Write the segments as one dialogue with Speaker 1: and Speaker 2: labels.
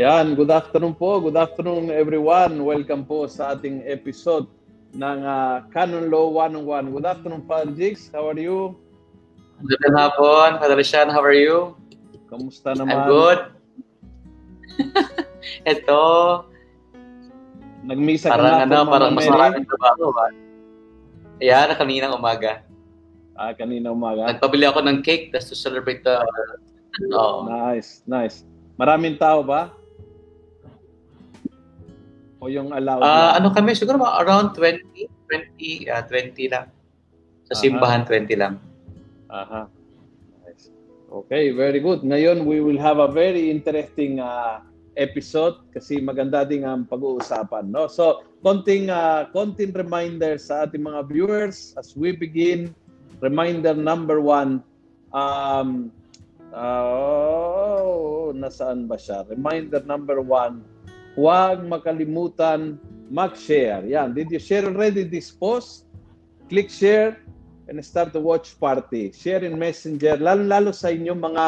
Speaker 1: Ayan, good afternoon po. Good afternoon everyone. Welcome po sa ating episode ng uh, Canon Law 101. Good afternoon, Father Jigs. How are you?
Speaker 2: Good hapon, Father Sean. How are you?
Speaker 1: Kamusta naman?
Speaker 2: I'm good. Ito.
Speaker 1: Nagmisa ka
Speaker 2: parang
Speaker 1: na
Speaker 2: ano, parang mas maraming trabaho ba? Ayan, kaninang umaga.
Speaker 1: Ah, kanina umaga.
Speaker 2: Nagpabili ako ng cake just to celebrate the...
Speaker 1: oh. Nice, nice. Maraming tao ba? O yung allowed
Speaker 2: uh, Ano kami, siguro mga around 20, 20, uh, 20 lang. Sa simbahan, Aha. 20 lang.
Speaker 1: Aha. Nice. Okay, very good. Ngayon, we will have a very interesting uh, episode kasi maganda din ang pag-uusapan. No? So, konting, uh, konting reminder sa ating mga viewers as we begin. Reminder number one, um, uh, oh, nasaan ba siya? Reminder number one, Huwag makalimutan mag-share. Yan. Did you share already this post? Click share and start the watch party. Share in Messenger, lalo-lalo sa inyong mga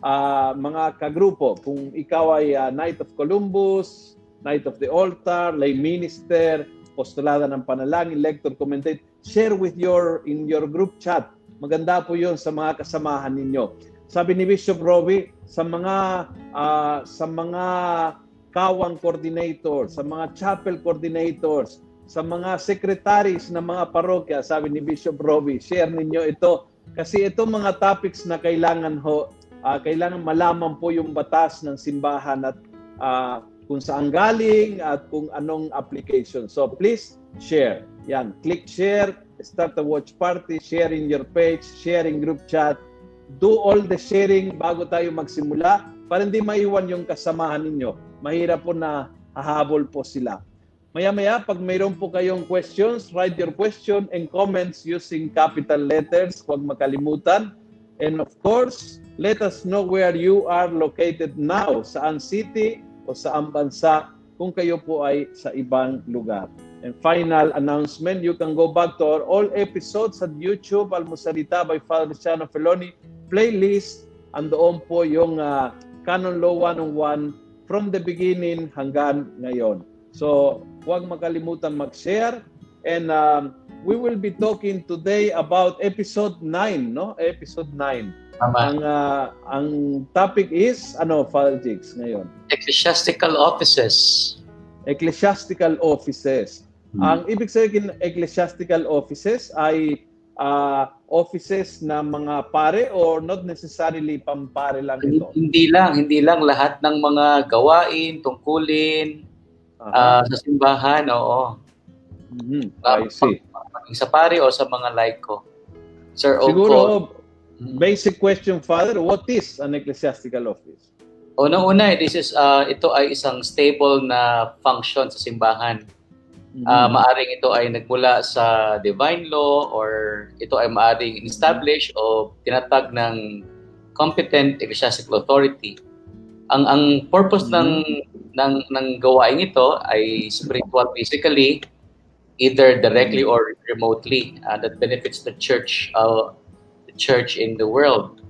Speaker 1: uh, mga kagrupo. Kung ikaw ay uh, Knight of Columbus, Knight of the Altar, lay minister, postulada ng panalangin, lector, commentate, share with your in your group chat. Maganda po 'yon sa mga kasamahan ninyo. Sabi ni Bishop Robbie, sa mga uh, sa mga kawang coordinator, sa mga chapel coordinators, sa mga secretaries ng mga parokya, sabi ni Bishop Robbie, share ninyo ito. Kasi itong mga topics na kailangan ho, uh, kailangan malaman po yung batas ng simbahan at uh, kung saan galing at kung anong application. So please share. Yan, click share, start a watch party, share in your page, share in group chat. Do all the sharing bago tayo magsimula para hindi maiwan yung kasamahan ninyo mahirap po na hahabol po sila. Maya-maya, pag mayroon po kayong questions, write your question and comments using capital letters. Huwag makalimutan. And of course, let us know where you are located now, saan city o saan bansa kung kayo po ay sa ibang lugar. And final announcement, you can go back to our all episodes at YouTube, Almusalita by Father Luciano Feloni, playlist, andoon po yung uh, Canon Law 101 from the beginning hanggang ngayon. So, huwag makalimutan mag-share and um, we will be talking today about episode 9, no? Episode 9. Tama. Ang uh, ang topic is ano, Father Jigs ngayon?
Speaker 2: Ecclesiastical offices.
Speaker 1: Ecclesiastical offices. Hmm. Ang ibig sabihin ecclesiastical offices ay uh, offices na mga pare or not necessarily pampare lang ito?
Speaker 2: Hindi lang, hindi lang lahat ng mga gawain, tungkulin uh-huh. uh, sa simbahan, oo.
Speaker 1: Mm-hmm. I see.
Speaker 2: Sa pare o sa mga laiko. Sir
Speaker 1: Siguro, mm-hmm. basic question, Father, what is an ecclesiastical office?
Speaker 2: Unang-una, this is, uh, ito ay isang stable na function sa simbahan Mm-hmm. Uh, maaring ito ay nagmula sa divine law or ito ay maaring establish o tinatag ng competent ecclesiastical authority. Ang ang purpose mm-hmm. ng ng ng gawain ito ay spiritual physically either directly mm-hmm. or remotely uh, that benefits the church uh, the church in the world.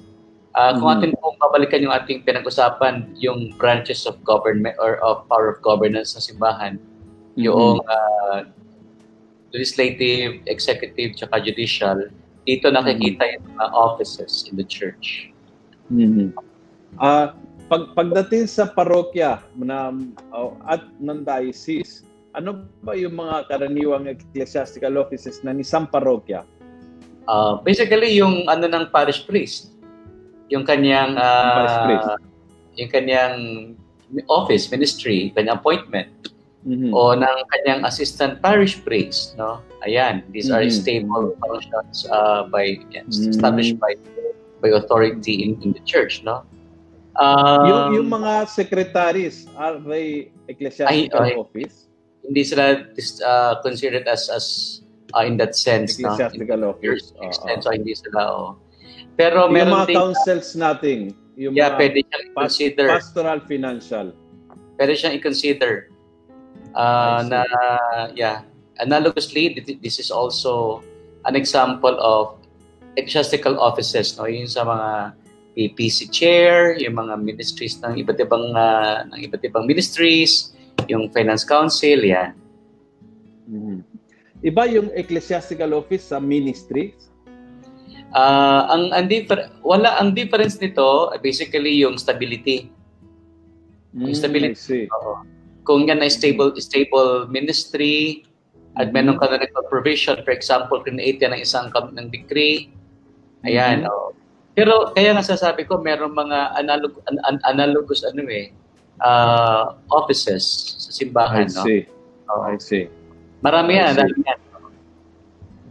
Speaker 2: Uh, mm-hmm. Kung atin pong babalikan yung ating pinag-usapan, yung branches of government or of power of governance sa simbahan, yung uh, legislative, executive, tsaka judicial, dito nakikita yung mga offices in the church.
Speaker 1: Mm-hmm. Uh, pag, pagdating sa parokya na, uh, at ng diocese, ano ba yung mga karaniwang ecclesiastical offices ng isang parokya?
Speaker 2: Uh, basically, yung ano ng parish priest. Yung kanyang uh, parish priest. yung kanyang office, ministry, kanyang appointment mm-hmm. o ng kanyang assistant parish priest, no? Ayan, these mm-hmm. are stable functions uh, by yes, mm-hmm. established by by authority in, in the church, no?
Speaker 1: Um, yung, yung mga secretaries, are they ecclesiastical ay, ay, office?
Speaker 2: Hindi sila uh, considered as as uh, in that sense,
Speaker 1: ecclesiastical
Speaker 2: no?
Speaker 1: office.
Speaker 2: In extent, uh, so hindi sila, oh. Pero
Speaker 1: yung meron mga din, councils natin, yung
Speaker 2: yeah, mga pwede siyang i-consider.
Speaker 1: Pastoral financial.
Speaker 2: Pwede siyang i-consider uh, na yeah analogously this is also an example of ecclesiastical offices no yung sa mga PPC chair, yung mga ministries ng iba't ibang uh, ng iba't ibang ministries, yung finance council, yan.
Speaker 1: Mm-hmm. Iba yung ecclesiastical office sa ministry?
Speaker 2: Uh, ang ang differ- wala ang difference nito basically yung stability.
Speaker 1: Mm, yung stability.
Speaker 2: Oo. Kung yan ay stable stable ministry at mm-hmm. meron ka na rin provision, for example, create yan ng isang ng decree, ayan, mm-hmm. oh, pero kaya nga sasabi ko, meron mga analog, an, an, analogous ano eh, uh, offices sa simbahan.
Speaker 1: I see.
Speaker 2: No?
Speaker 1: Oh. I see.
Speaker 2: Marami yan. Marami yan.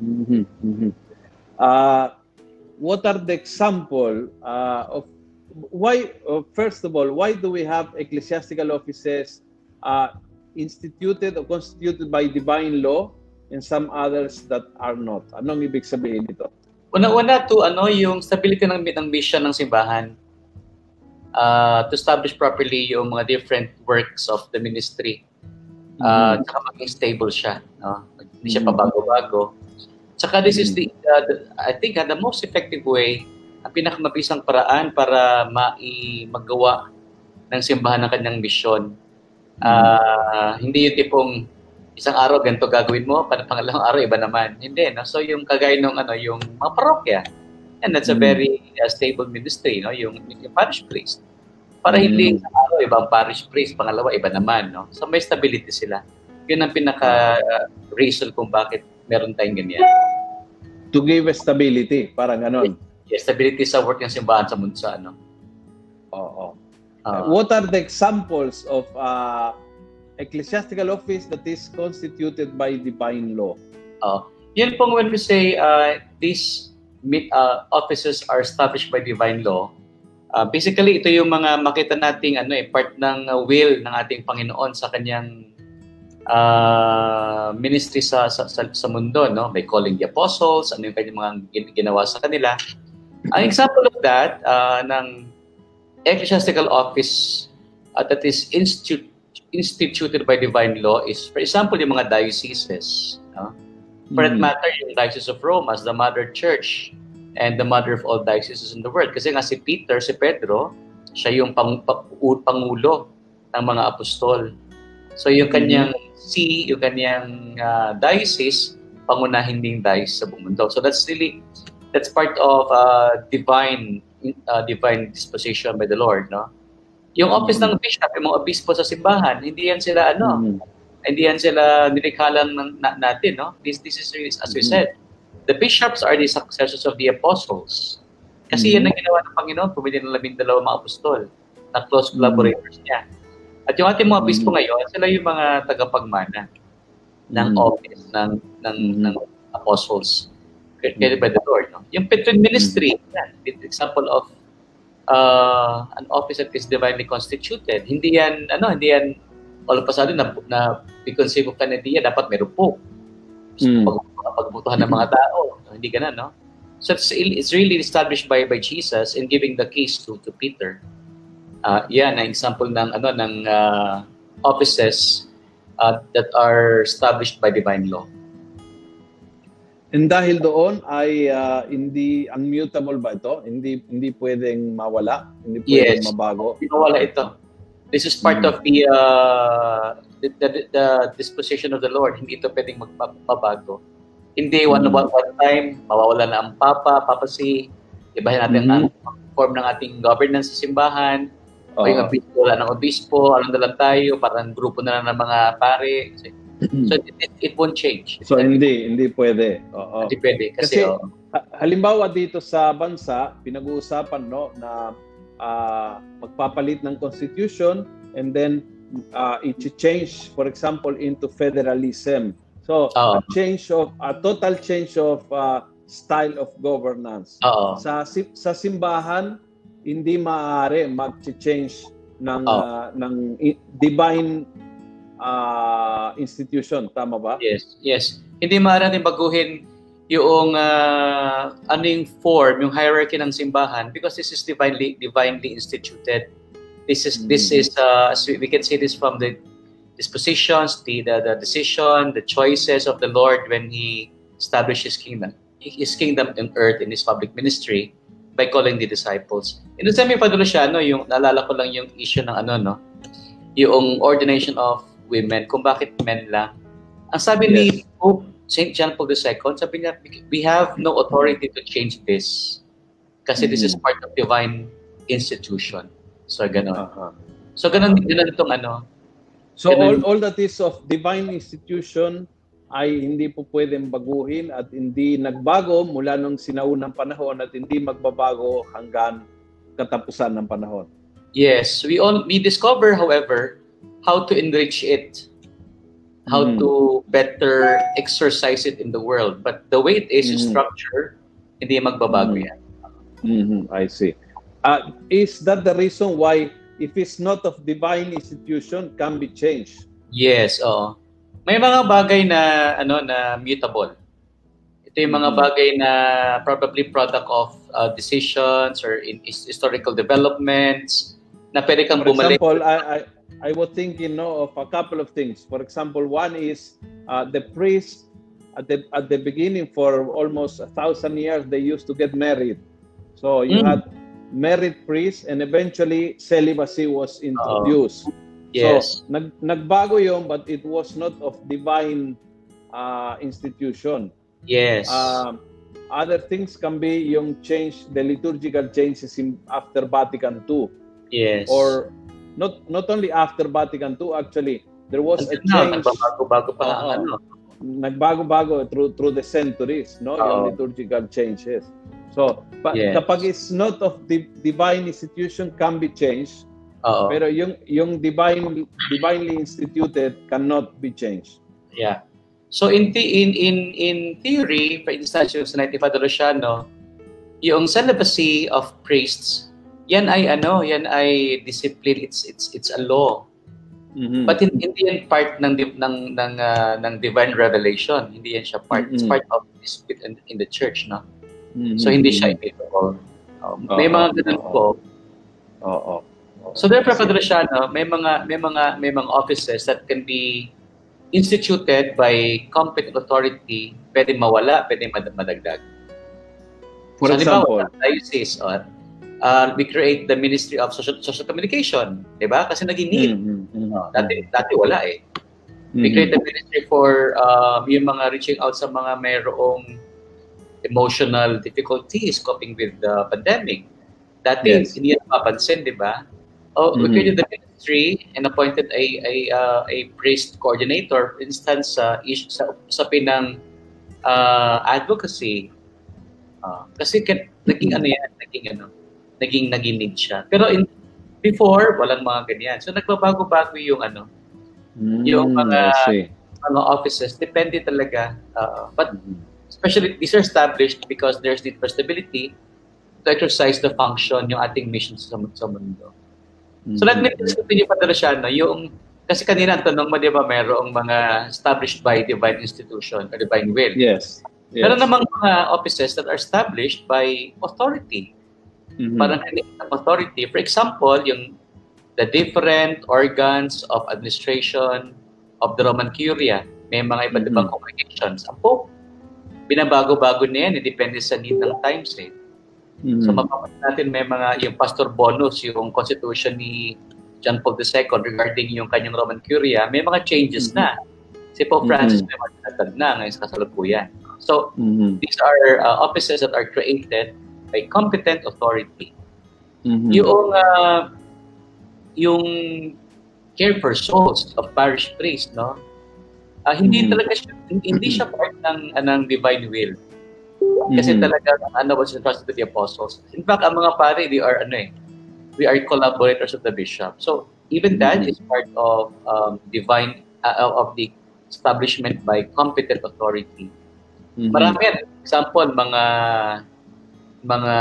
Speaker 1: Mm-hmm. Mm-hmm. Uh, what are the example uh, of why, uh, first of all, why do we have ecclesiastical offices uh, instituted or constituted by divine law and some others that are not? Anong ibig sabihin nito?
Speaker 2: Una-una to ano yung stability ng, ng mission ng simbahan. Uh, to establish properly yung mga different works of the ministry. Uh, mm-hmm. Tsaka maging stable siya. No? Hindi siya mm-hmm. pabago-bago. Tsaka this is the, uh, the, I think, uh, the most effective way, ang pinakamabisang paraan para mai-magawa ng simbahan ng kanyang misyon. Uh, hindi yung tipong isang araw ganito gagawin mo, pang pangalawang araw iba naman. Hindi, no? So yung kagaya ng ano, yung mga parokya. And that's a mm. very uh, stable ministry, no? Yung, yung parish priest. Para mm. hindi isang araw ibang parish priest, pangalawa iba naman, no? So may stability sila. Yun ang pinaka uh, reason kung bakit meron tayong ganyan.
Speaker 1: To give stability, parang ganon.
Speaker 2: Yes, stability sa work ng simbahan sa mundo sa ano.
Speaker 1: Oo. Uh, what are the examples of uh, ecclesiastical office that is constituted by divine law.
Speaker 2: Uh, yun pong when we say uh, these uh, offices are established by divine law, uh, basically ito yung mga makita nating ano eh part ng uh, will ng ating Panginoon sa kanyang uh, ministry sa, sa sa sa mundo no? By calling the apostles ano yung kanyang mga ginawa sa kanila. Ang example of that uh, ng ecclesiastical office uh, that is institute instituted by divine law is, for example, yung mga dioceses. No? For mm-hmm. that matter, yung Diocese of Rome as the mother church and the mother of all dioceses in the world. Kasi nga si Peter, si Pedro, siya yung pang, pang, pangulo ng mga apostol. So yung mm-hmm. kanyang see, yung kanyang uh, diocese, pangunahin ding diocese sa buong mundo. So that's really, that's part of uh, divine uh, divine disposition by the Lord, no? Yung office ng bishop, yung mga obispo sa simbahan, hindi yan sila ano, mm-hmm. hindi yan sila nilikha lang na, natin, no? This this is as we mm-hmm. said. The bishops are the successors of the apostles. Kasi mm-hmm. yan ang ginawa ng Panginoon, pumili ng labing dalawa mga apostol na close mm-hmm. collaborators niya. At yung ating mga bispo mm-hmm. ngayon, sila yung mga tagapagmana ng mm-hmm. office ng ng mm-hmm. ng apostles created by the Lord. No? Yung Petron ministry, mm-hmm. yan, example of uh, an office that is divinely constituted. Hindi yan, ano, hindi yan all of a sudden na, na i-conceive of Canada, dapat meron po. Mm. Pag, pagbutuhan ng mga tao. Hindi ganun, no? So it's, it's really established by by Jesus in giving the keys to to Peter. Uh, yan ang example ng ano ng uh, offices uh, that are established by divine law.
Speaker 1: And dahil doon ay uh, hindi unmutable ba ito? Hindi hindi pwedeng mawala, hindi pwedeng yes. mabago.
Speaker 2: Hindi mawala ito. This is part mm. of the, uh, the, the the disposition of the Lord. Hindi ito pwedeng magbabago. Hindi one mm. one time mawawala na ang papa, papa si ibahin natin mm. ang form ng ating governance sa simbahan. Oh. O yung obispo, wala ng obispo, ano na lang tayo, parang grupo na lang ng mga pare. Kasi So it, it, it won't change.
Speaker 1: So hindi, hindi pwede.
Speaker 2: Oo. Hindi pwede kasi, kasi oh.
Speaker 1: halimbawa dito sa bansa, pinag-uusapan no na uh, magpapalit ng constitution and then uh, i-change for example into federalism. So oh. a change of a total change of uh, style of governance.
Speaker 2: Oh.
Speaker 1: Sa sa simbahan hindi maaari mag-change ng oh. uh, ng divine uh, institution. Tama ba?
Speaker 2: Yes, yes. Hindi maaari natin baguhin yung uh, ano yung form, yung hierarchy ng simbahan because this is divinely divinely instituted. This is mm-hmm. this is uh, we can see this from the dispositions, the, the the decision, the choices of the Lord when He established His kingdom, His kingdom on earth in His public ministry. by calling the disciples. In the semi Padre Luciano, yung naalala ko lang yung issue ng ano no, yung ordination of women, kung bakit men lang. Ang sabi yes. ni Pope St. John Paul II, sabi niya, we have no authority to change this. Kasi mm-hmm. this is mm-hmm. part of divine institution. So, ganun. Uh-huh. So, ganun, ganun itong ano.
Speaker 1: So, ganun. all, all that is of divine institution ay hindi po pwedeng baguhin at hindi nagbago mula nung sinaunang panahon at hindi magbabago hanggang katapusan ng panahon.
Speaker 2: Yes, we all we discover however how to enrich it, how mm. to better exercise it in the world. But the way it is mm. structure, hindi magbabago mm. yan.
Speaker 1: Mm-hmm. I see. Uh, is that the reason why if it's not of divine institution can be changed?
Speaker 2: Yes, oo. May mga bagay na ano na mutable. Ito yung mga mm-hmm. bagay na probably product of uh, decisions or in, historical developments na pwede kang
Speaker 1: For
Speaker 2: bumalik.
Speaker 1: example, I, I, I was thinking no, of a couple of things. For example, one is uh, the priest at the, at the beginning for almost a thousand years, they used to get married. So you mm. had married priests and eventually celibacy was introduced. Uh,
Speaker 2: Yes.
Speaker 1: So, nag, nagbago yon but it was not of divine uh, institution.
Speaker 2: Yes.
Speaker 1: Uh, other things can be yung change, the liturgical changes in, after Vatican II.
Speaker 2: Yes.
Speaker 1: Or not not only after Vatican II, actually, there was a change.
Speaker 2: Nagbabago-bago pa uh, ano.
Speaker 1: Nagbago-bago through through the centuries, no? Uh, yung liturgical changes. So, pa, yes. kapag it's not of the divine institution can be changed,
Speaker 2: Oo.
Speaker 1: Pero yung yung divine divinely instituted cannot be changed.
Speaker 2: Yeah. So in the, in in in theory, for instance, yung sa 95 Luciano, yung celibacy of priests, yan ay ano, yan ay discipline, it's it's it's a law. Mm-hmm. But hindi yan part ng ng ng uh, ng divine revelation. Hindi yan siya part. Mm-hmm. It's part of this in, in the church, no? Mm-hmm. So hindi siya immutable. Um, may mga ganun po.
Speaker 1: Oo. Oh, oh.
Speaker 2: So therefore, Padre Siano, may mga may mga may mga offices that can be instituted by competent authority, pwede mawala, pwede madagdag.
Speaker 1: For so, example,
Speaker 2: diocese or uh, we create the Ministry of Social, Social Communication, 'di ba? Kasi naging need. Mm-hmm. Uh, dati dati wala eh. We mm-hmm. create the ministry for um, yung mga reaching out sa mga mayroong emotional difficulties coping with the pandemic. Dati yes. hindi yan napapansin, di ba? Oh, mm-hmm. we created the ministry and appointed a a uh, a priest coordinator. For instance, uh, sa usapin ng uh, advocacy. Uh, kasi kan, naging ano yan, naging ano, naging naginig siya. Pero in, before, walang mga ganyan. So nagbabago-bago yung ano, mm, yung mga mga offices. Depende talaga. Uh, but mm-hmm. especially, these are established because there's the stability to exercise the function yung ating mission sa, sa mundo. Mm-hmm. So, nag-discuss din yung Patriciano, yung, kasi kanina ang tanong mo, di ba, mayroong mga established by divine institution or divine will.
Speaker 1: Yes. yes.
Speaker 2: Pero namang mga offices that are established by authority. Mm-hmm. Parang authority. For example, yung the different organs of administration of the Roman Curia. May mga iba't ibang mm-hmm. congregations. Ang Pope, binabago-bago na yan, depende sa need ng times eh. Mm-hmm. So mapapansin natin may mga yung pastor bonus, yung constitution ni John Paul II regarding yung kanyang Roman Curia, may mga changes mm-hmm. na. Si Pope Francis mm-hmm. may mga na ngayon sa kasalukuyan. So, mm-hmm. these are uh, offices that are created by competent authority. Mm-hmm. Yung uh, yung care for souls of parish priest, no? Uh, hindi mm-hmm. talaga siya, hindi siya part ng ng divine will. Kasi mm-hmm. talaga, ano was entrusted to the apostles. In fact, ang mga pare, they are, ano eh, we are collaborators of the bishop. So, even that mm-hmm. is part of um, divine, uh, of the establishment by competent authority. Mm-hmm. Marami yan. Example, mga mga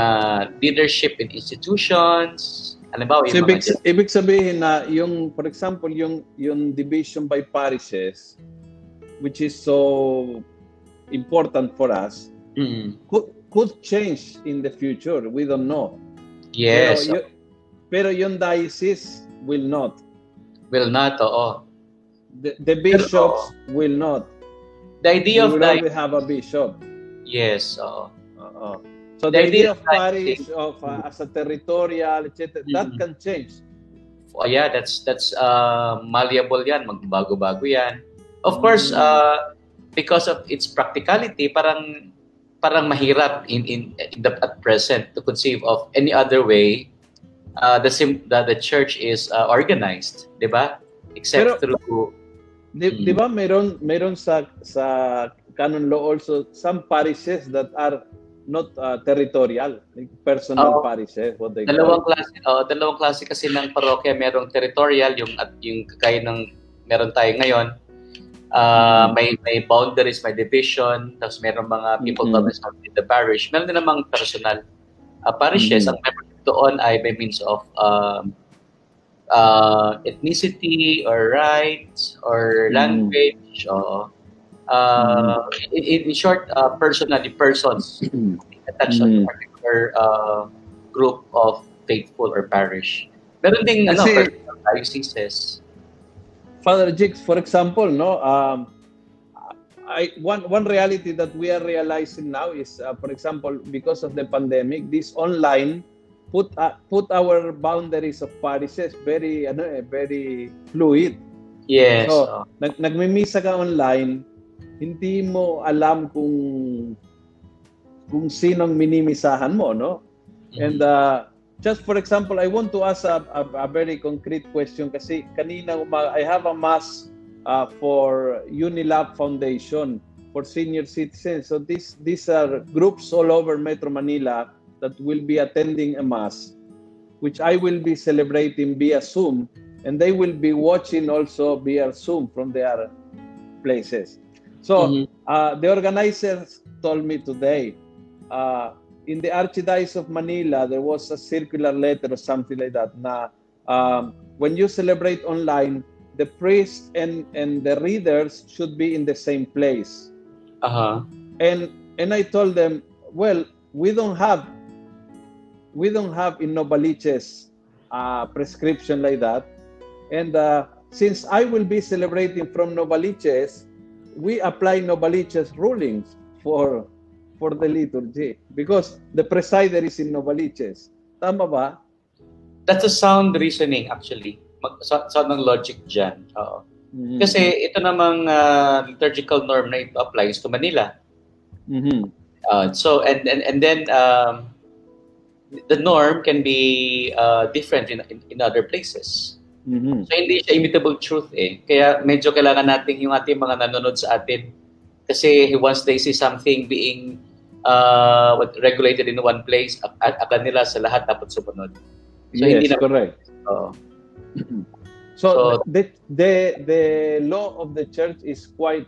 Speaker 2: leadership in institutions, ano ba?
Speaker 1: So, ibig, mga... ibig sabihin na yung, for example, yung, yung division by parishes, which is so important for us,
Speaker 2: mm.
Speaker 1: could, could change in the future. We don't know.
Speaker 2: Yes.
Speaker 1: Pero, pero yung diocese will not.
Speaker 2: Will not, oo.
Speaker 1: The, the bishops pero, will not.
Speaker 2: The idea
Speaker 1: we
Speaker 2: of
Speaker 1: will the... have a bishop.
Speaker 2: Yes, oo.
Speaker 1: Uh-uh. So the, idea of parish of uh, as a territorial, etc. Mm-hmm. That can change.
Speaker 2: Oh yeah, that's that's uh, malleable yan, magbago-bago yan. Of course, mm-hmm. uh, because of its practicality, parang parang mahirap in in, in the, at present to conceive of any other way uh, the sim the, the church is uh, organized, 'di ba? Except Pero, through
Speaker 1: Di, mm. di ba meron meron sa sa canon law also some parishes that are not uh, territorial, like personal oh, parishes, what they
Speaker 2: dalawang call. klase, oh, dalawang klase kasi ng parokya, merong territorial yung at yung kagaya ng meron tayo ngayon. Uh, may may boundaries, may division, tapos meron mga people mm-hmm. government in the parish. Meron din namang personal uh, parishes. Mm-hmm. Ang membership doon ay by means of um, uh, ethnicity or rights or language or uh, mm. in, in short uh, personally persons attached mm. to a mm. particular uh, group of faithful or parish. Meron ding ano, personal dioceses.
Speaker 1: Father Jigs, for example, no, um, I, one one reality that we are realizing now is, uh, for example, because of the pandemic, this online put uh, put our boundaries of parishes very ano eh, very fluid.
Speaker 2: Yes.
Speaker 1: So, oh. nag nagmimisa ka online, hindi mo alam kung kung sinong minimisahan mo, no? Mm-hmm. And uh, just for example, I want to ask a, a, a very concrete question kasi kanina I have a mass uh, for Unilab Foundation for senior citizens. So these these are groups all over Metro Manila that will be attending a mass, which I will be celebrating via Zoom, and they will be watching also via Zoom from their places. So mm-hmm. uh, the organizers told me today, uh, in the Archdiocese of Manila, there was a circular letter or something like that. Now, um, when you celebrate online, the priest and, and the readers should be in the same place.
Speaker 2: Uh-huh.
Speaker 1: And and I told them, well, we don't have we don't have in Novaliches uh, prescription like that. And uh, since I will be celebrating from Novaliches, we apply Novaliches rulings for for the liturgy because the presider is in Novaliches. Tama ba?
Speaker 2: That's a sound reasoning actually. Mag, sound ng logic dyan. Oo. Mm-hmm. Kasi ito namang uh, liturgical norm na ito applies to Manila.
Speaker 1: Mm-hmm.
Speaker 2: Uh, so and and and then um, the norm can be uh, different in, in, in other places.
Speaker 1: Mm-hmm.
Speaker 2: So hindi siya immutable truth eh. Kaya medyo kailangan natin yung ating mga nanonood sa atin kasi once they see something being uh, regulated in one place, ak- akala nila sa lahat dapat sumunod.
Speaker 1: So, yes, hindi na, correct.
Speaker 2: Uh,
Speaker 1: so, so the, the the law of the church is quite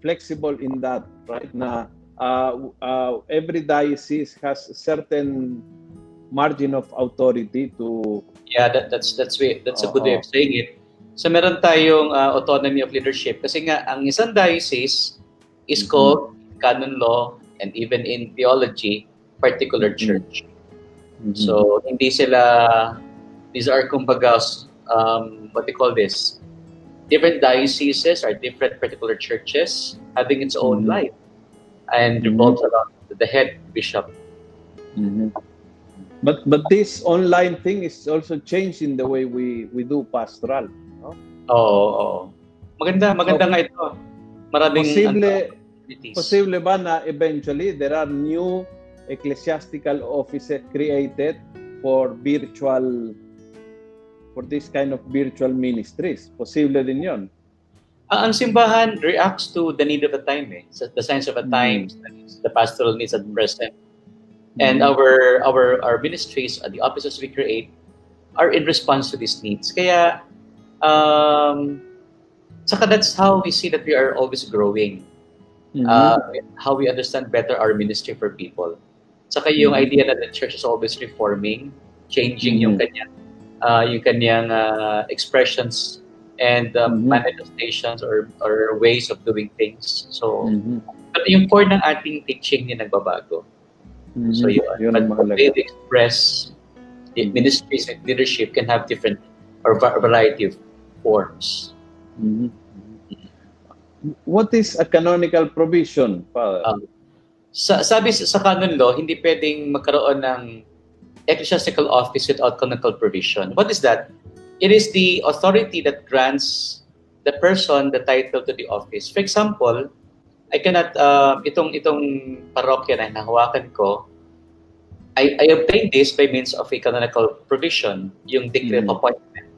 Speaker 1: flexible in that, right? Na uh, uh, every diocese has certain margin of authority to
Speaker 2: yeah that, that's that's way that's a good way of saying it so meron tayong uh, autonomy of leadership kasi nga ang isang diocese is mm-hmm. called canon law and even in theology particular mm-hmm. church mm-hmm. so hindi sila these are kumbaga um, what they call this different dioceses are different particular churches having its own mm-hmm. life and revolves mm-hmm. around the head bishop
Speaker 1: mm-hmm. But but this online thing is also changing the way we we do pastoral, no?
Speaker 2: Oo, oo. Maganda, maganda so, nga ito. Maraming
Speaker 1: posible ano, posible ba na eventually there are new ecclesiastical offices created for virtual for this kind of virtual ministries. Posible din 'yon.
Speaker 2: Uh, ang simbahan reacts to the need of the time eh. So the signs of the times, mm. the pastoral needs at present. And mm-hmm. our our our ministries, uh, the offices we create, are in response to these needs. Kaya, um, saka that's how we see that we are always growing. Mm-hmm. Uh, how we understand better our ministry for people. Saka yung mm-hmm. idea that the church is always reforming, changing mm-hmm. yung kanyang uh, yung kanyang uh, expressions and um, mm-hmm. manifestations or or ways of doing things. So, mm-hmm. but yung core ng ating teaching ni nagbabago.
Speaker 1: Mm-hmm. So yun, yun ang
Speaker 2: mahalaga. They express the ministries and leadership can have different or variety of forms.
Speaker 1: Mm-hmm. What is a canonical provision, Father? Um,
Speaker 2: sa, sabi sa, sa canon law, hindi pwedeng magkaroon ng ecclesiastical office without canonical provision. What is that? It is the authority that grants the person the title to the office. For example, I cannot, uh, itong, itong parokya na hinahawakan ko, I, I obtained this by means of a canonical provision, yung decree mm. of appointment.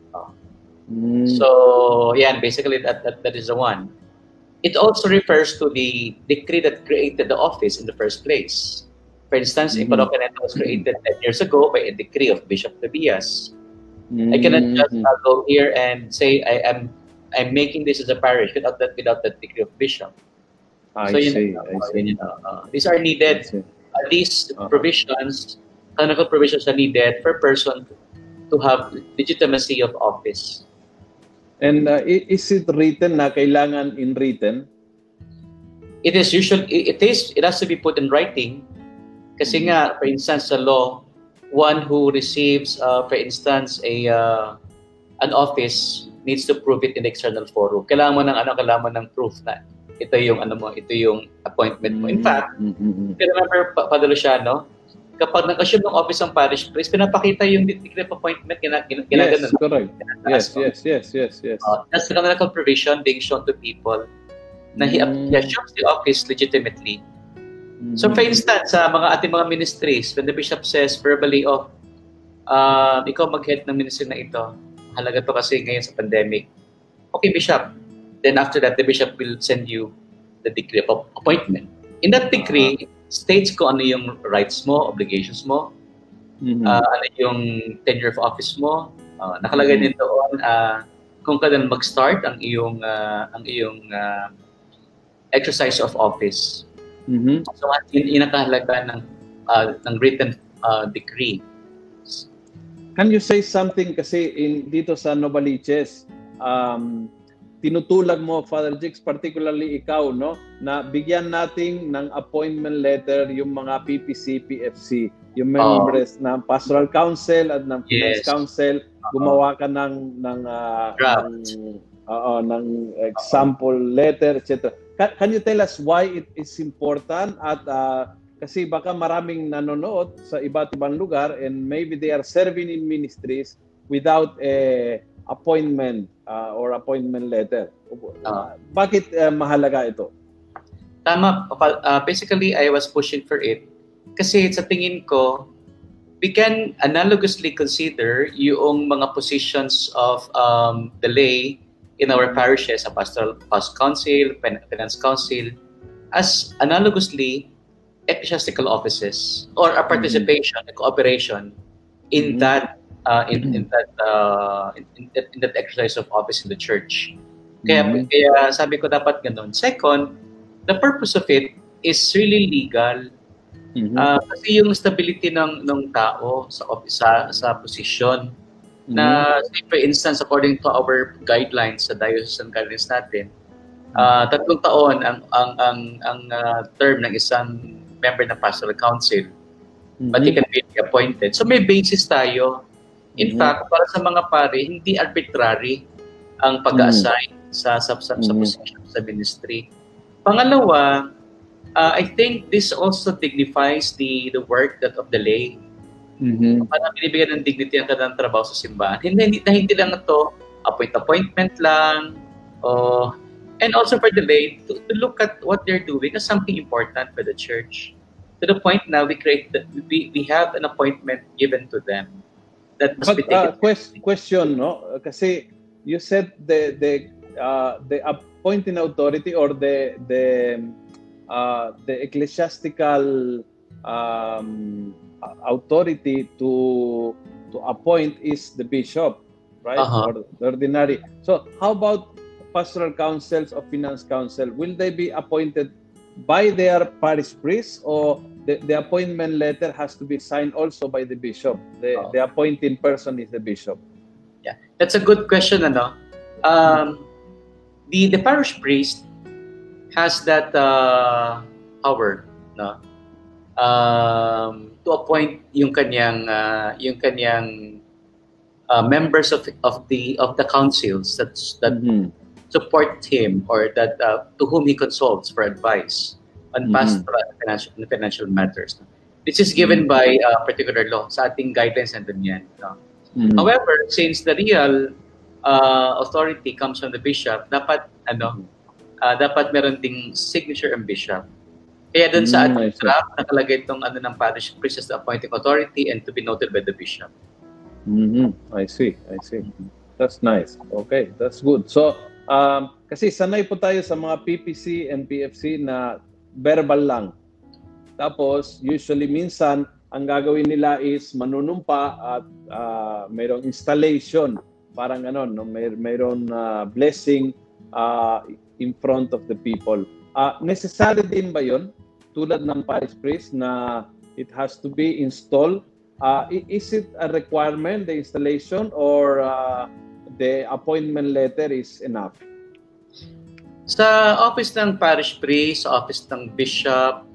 Speaker 2: Mm. So, yeah, basically that, that, that is the one. It also refers to the decree that created the office in the first place. For instance, mm-hmm. Was created 10 years ago by a decree of Bishop Tobias. Mm-hmm. I cannot just uh, go here and say I am I'm making this as a parish without that without that decree of bishop.
Speaker 1: I so, you see, know, I see.
Speaker 2: Uh, these are needed. Uh, these uh-huh. provisions, canonical provisions are needed for person to have legitimacy of office.
Speaker 1: And uh, is it written na kailangan in written?
Speaker 2: It is usually it is it has to be put in writing kasi nga for instance sa law one who receives uh, for instance a uh, an office needs to prove it in the external forum. Kailangan mo ng ano, kailangan mo ng proof na ito yung ano mo, ito yung appointment mo. In fact, mm-hmm. remember Padre Luciano, kapag nag-assume ng office ng parish priest, pinapakita yung decree of appointment, gina, gina,
Speaker 1: yes, correct. Yes, yes, yes, yes, yes. Uh,
Speaker 2: that's the canonical provision being shown to people na he, mm. he assumes the office legitimately. Mm. So for instance, sa mga ating mga ministries, when the bishop says verbally, oh, uh, ikaw mag-head ng ministry na ito, halaga to kasi ngayon sa pandemic. Okay, bishop. Then after that, the bishop will send you the decree of appointment. In that decree, states ko ano yung rights mo, obligations mo, mm-hmm. uh, ano yung tenure of office mo. Uh, nakalagay mm-hmm. din doon uh, kung kailan mag-start ang iyong uh, ang iyong uh, exercise of office. Mm-hmm. So yun, yun nakahalaga ng uh, ng written uh, decree.
Speaker 1: Can you say something kasi in dito sa Novaliches um, tinutulag mo, Father Jix, particularly ikaw, no, na bigyan nating ng appointment letter yung mga PPC, PFC, yung members oh. ng Pastoral Council at ng Finance yes. Council, gumawa ka ng ng uh, ng, uh, ng example letter, etc. Can, can you tell us why it is important at uh, kasi baka maraming nanonood sa iba't ibang lugar and maybe they are serving in ministries without a appointment uh, or appointment letter. Uh, Bakit uh, mahalaga ito?
Speaker 2: Tama. Uh, basically, I was pushing for it kasi sa tingin ko, we can analogously consider yung mga positions of um, the lay in our parishes, a pastoral past council, finance council, as analogously ecclesiastical offices or a participation, mm-hmm. a cooperation in mm-hmm. that uh, in, in that uh, in, in, that exercise of office in the church. Kaya, mm-hmm. kaya sabi ko dapat ganun. Second, the purpose of it is really legal. Mm-hmm. Uh, kasi yung stability ng ng tao sa sa sa position mm-hmm. na say for instance according to our guidelines sa diocesan guidelines natin uh, tatlong taon ang ang ang ang uh, term ng isang member ng pastoral council mm-hmm. but he can be appointed so may basis tayo In mm-hmm. fact, para sa mga pare, hindi arbitrary ang pag-assign mm-hmm. sa, sa, sa, mm-hmm. position sa ministry. Pangalawa, uh, I think this also dignifies the the work that of the lay. Mm-hmm. Parang binibigyan ng dignity ang kanilang trabaho sa simbahan. Hindi, hindi, na hindi lang ito appoint-appointment lang, o and also for the lay to, to look at what they're doing as something important for the church. To the point now, we create the, we, we have an appointment given to them that must
Speaker 1: but, be taken. Uh, quest, question, no? Kasi you said the the uh, the appointing authority or the the uh, the ecclesiastical um, authority to to appoint is the bishop, right? Uh-huh. Or the ordinary. So how about pastoral councils or finance council? Will they be appointed by their parish priest or the, the appointment letter has to be signed also by the bishop. The, oh. the appointing person is the bishop.
Speaker 2: Yeah, that's a good question. Ano? Um, the, the parish priest has that uh, power no? um, to appoint yung kanyang uh, yung kanyang uh, members of of the of the councils that that mm-hmm. support him or that uh, to whom he consults for advice. On mm-hmm. pastoral and financial, financial matters. This is given mm-hmm. by uh, particular law. Sa ating guidelines nandun yan. No? Mm-hmm. However, since the real uh, authority comes from the bishop, dapat ano, uh, dapat meron ding signature ng bishop. Kaya doon sa mm, ating draft, nakalagay itong ano ng parish priest as the appointing authority and to be noted by the bishop.
Speaker 1: Mm-hmm. I see, I see. That's nice. Okay, that's good. So, um, kasi sanay po tayo sa mga PPC and PFC na verbal lang. Tapos, usually minsan, ang gagawin nila is manunumpa at uh, mayroong installation. Parang ano, no? May, mayroong uh, blessing uh, in front of the people. Uh, necessary din ba yon tulad ng parish priest na it has to be installed. Uh, is it a requirement, the installation, or uh, the appointment letter is enough?
Speaker 2: Sa office ng parish priest, sa office ng bishop,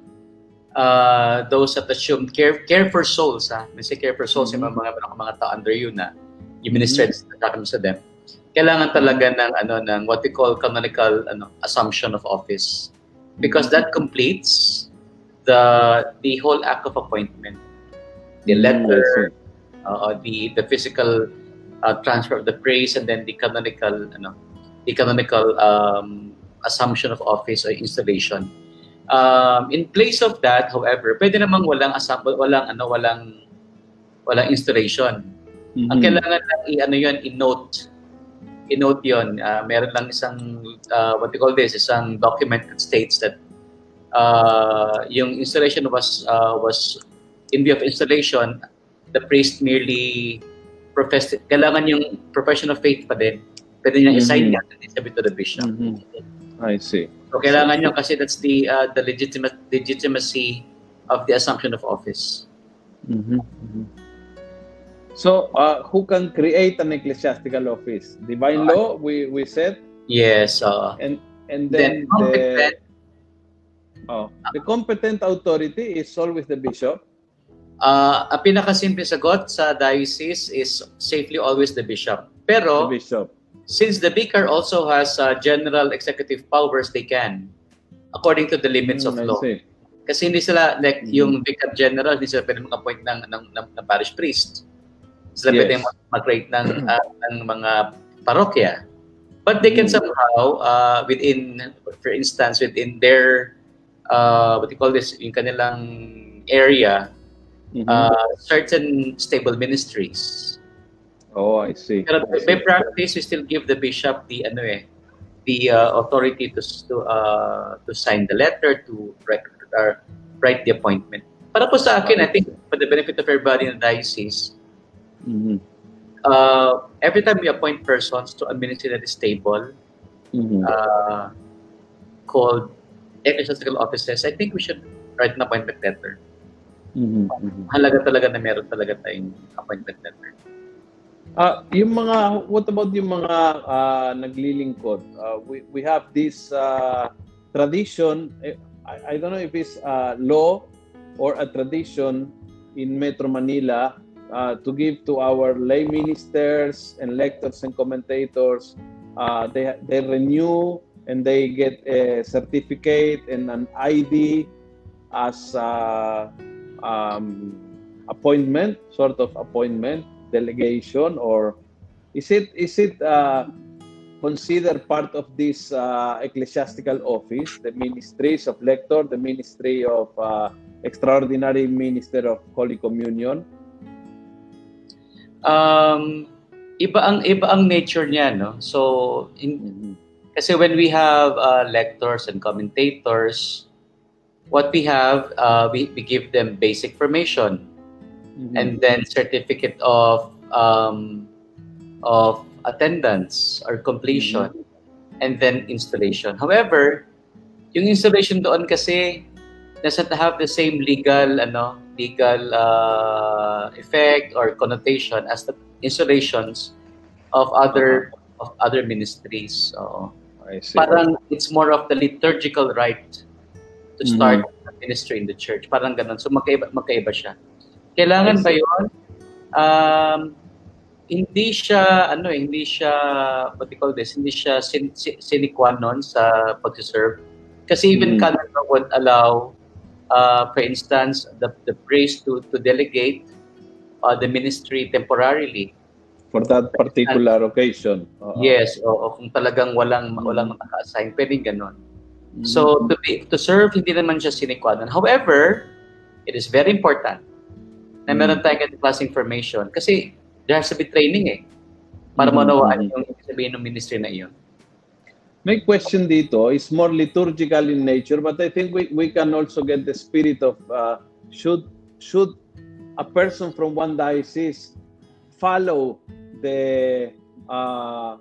Speaker 2: uh, those that assume care, care for souls, ha? May care for souls, mm-hmm. yung mga, mga, mga tao under you na i-minister mm-hmm. sa them. Kailangan talaga ng ano ng what we call canonical ano assumption of office because that completes the the whole act of appointment. The mm, letter, uh, the the physical uh, transfer of the praise, and then the canonical, ano, the canonical um, assumption of office or installation. Um, in place of that, however, pwede namang walang asam walang ano, walang walang installation. Mm-hmm. Ang kailangan lang i-ano 'yon, i-note i-note yon uh, meron lang isang uh, what we call this isang document that states that uh, yung installation was uh, was in view of installation the priest merely professed kailangan yung profession of faith pa din pwede niya mm-hmm. i-sign sabi to the bishop mm-hmm.
Speaker 1: I see
Speaker 2: so kailangan nyo kasi that's the uh, the legitimate legitimacy of the assumption of office
Speaker 1: mm-hmm. Mm-hmm. So, uh, who can create an ecclesiastical office? Divine uh, law, we we said.
Speaker 2: Yes. Uh,
Speaker 1: and and then, then the, oh, the competent authority is always the bishop.
Speaker 2: Uh, ang pinakasimple sagot sa diocese is safely always the bishop. Pero
Speaker 1: the bishop.
Speaker 2: Since the vicar also has uh, general executive powers, they can according to the limits mm, of law. Kasi hindi sila like mm. yung vicar general, hindi sila pwede mag-appoint ng, ng, ng, ng parish priest sila yes. pwedeng mag-rate ng, uh, ng mga parokya. But they can mm. somehow, uh, within, for instance, within their, uh, what do you call this, yung kanilang area, mm-hmm. uh, certain stable ministries.
Speaker 1: Oh, I see.
Speaker 2: Pero by practice, we still give the bishop the, ano eh, the uh, authority to to uh, to sign the letter, to write, uh, write the appointment. Para po sa akin, I think for the benefit of everybody in the diocese, Mm-hmm. Uh, every time we appoint persons to a ministerial stable mm-hmm. uh, called ecclesiastical offices, I think we should write an appointment letter. Mm-hmm. Halaga talaga na meron talaga tayong appointment letter.
Speaker 1: Uh, yung mga, what about yung mga uh, naglilingkod? Uh, we, we have this uh, tradition, eh, I, I don't know if it's uh, law or a tradition in Metro Manila uh, to give to our lay ministers and lectors and commentators. Uh, they, they renew and they get a certificate and an ID as a, um, appointment, sort of appointment, delegation, or is it is it uh, considered part of this uh, ecclesiastical office, the ministries of lector, the ministry of uh, extraordinary minister of Holy Communion?
Speaker 2: um, iba ang iba ang nature niya no so in, mm-hmm. kasi when we have uh, lectors and commentators what we have uh, we, we give them basic formation mm-hmm. and then certificate of um, of attendance or completion mm-hmm. and then installation however yung installation doon kasi doesn't have the same legal ano legal uh, effect or connotation as the installations of other uh-huh. of other ministries. So, parang it's more of the liturgical right to start mm-hmm. ministry in the church. Parang ganun. So magkaiba, magkaiba siya. Kailangan ba 'yon? Um, hindi siya ano eh, hindi siya what you call this, hindi siya sin, sin, sine qua non sa pag-serve. Kasi even mm. canon law would allow, uh, for instance, the, the priest to, to delegate uh, the ministry temporarily.
Speaker 1: For that particular and, occasion.
Speaker 2: Uh-huh. Yes, o, o kung talagang walang mm. walang naka-assign, pwedeng ganon. Mm. So to be to serve hindi naman siya non. However, it is very important na meron tayong ganitong class information kasi there has to be training eh para mm-hmm. maunawaan yung ibig sabihin ng ministry na iyon.
Speaker 1: My question dito is more liturgical in nature, but I think we, we can also get the spirit of uh, should should a person from one diocese follow the uh,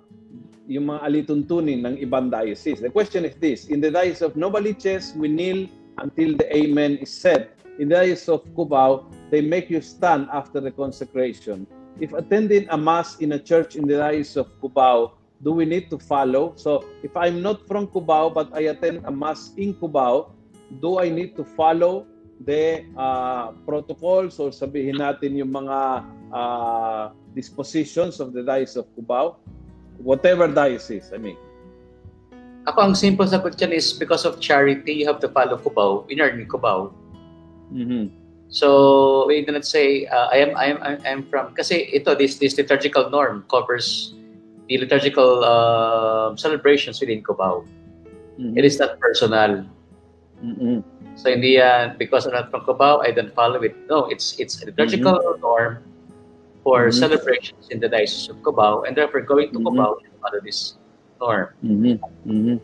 Speaker 1: yung mga alituntunin ng ibang diocese. The question is this, in the diocese of Novaliches, we kneel until the Amen is said. In the diocese of Cubao, they make you stand after the consecration. If attending a mass in a church in the diocese of Cubao, do we need to follow? So, if I'm not from Cubao but I attend a mass in Cubao, do I need to follow the uh, protocols or sabihin natin yung mga uh, dispositions of the diocese of Cubao? Whatever diocese, I mean.
Speaker 2: Ako, ang simple sagot dyan is because of charity, you have to follow Cubao, inner ni Cubao.
Speaker 1: Mm-hmm.
Speaker 2: So we do not say uh, I am I am I am from kasi ito this this liturgical norm covers the liturgical uh, celebrations within Cubao. Mm-hmm. It is not personal.
Speaker 1: Mm-hmm.
Speaker 2: So hindi yan because I'm not from Cubao, I don't follow it. No, it's it's a liturgical mm-hmm. norm for mm-hmm. celebrations in the diocese of Cubao, and therefore going to mm-hmm. Cubao follow this norm.
Speaker 1: Mm-hmm. Mm-hmm.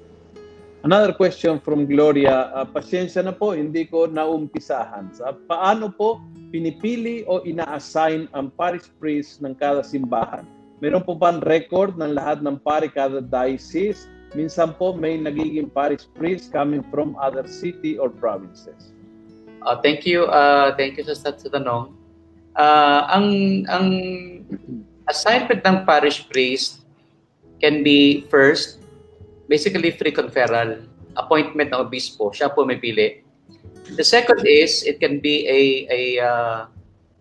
Speaker 1: Another question from Gloria, uh, pasyensya na po, hindi ko naumpisahan. Sa paano po pinipili o ina-assign ang parish priest ng kada simbahan? Meron po ba record ng lahat ng pari kada diocese? Minsan po may nagiging parish priest coming from other city or provinces.
Speaker 2: Uh, thank you. Uh, thank you sa, sa tanong. Uh, ang ang assignment ng parish priest can be first basically free conferral appointment ng obispo, siya po may pili. The second is, it can be a, a uh,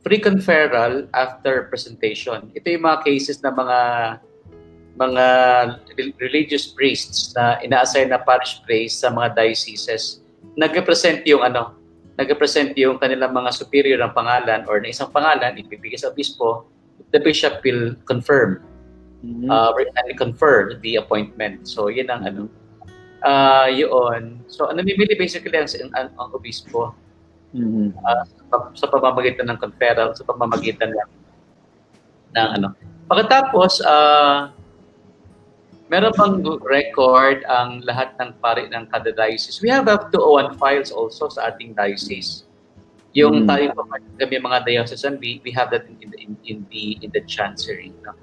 Speaker 2: free conferral after presentation. Ito yung mga cases na mga mga religious priests na ina-assign na parish priest sa mga dioceses. Nag-represent yung ano, nag-represent yung kanilang mga superior ng pangalan or na isang pangalan, ibibigay sa obispo, the bishop will confirm mm-hmm. uh, and confer the appointment. So, yun ang ano. Uh, yun. So, ano namimili basically ang, ang, ang obispo
Speaker 1: mm-hmm.
Speaker 2: uh, sa, sa pamamagitan ng conferral, sa pamamagitan ng, ng ano. Pagkatapos, uh, meron bang record ang lahat ng pari ng kada diocese? We have up to 01 files also sa ating diocese. Yung mm. tayo kami mga diocesan, we, we have that in, in, in the in the chancery. No?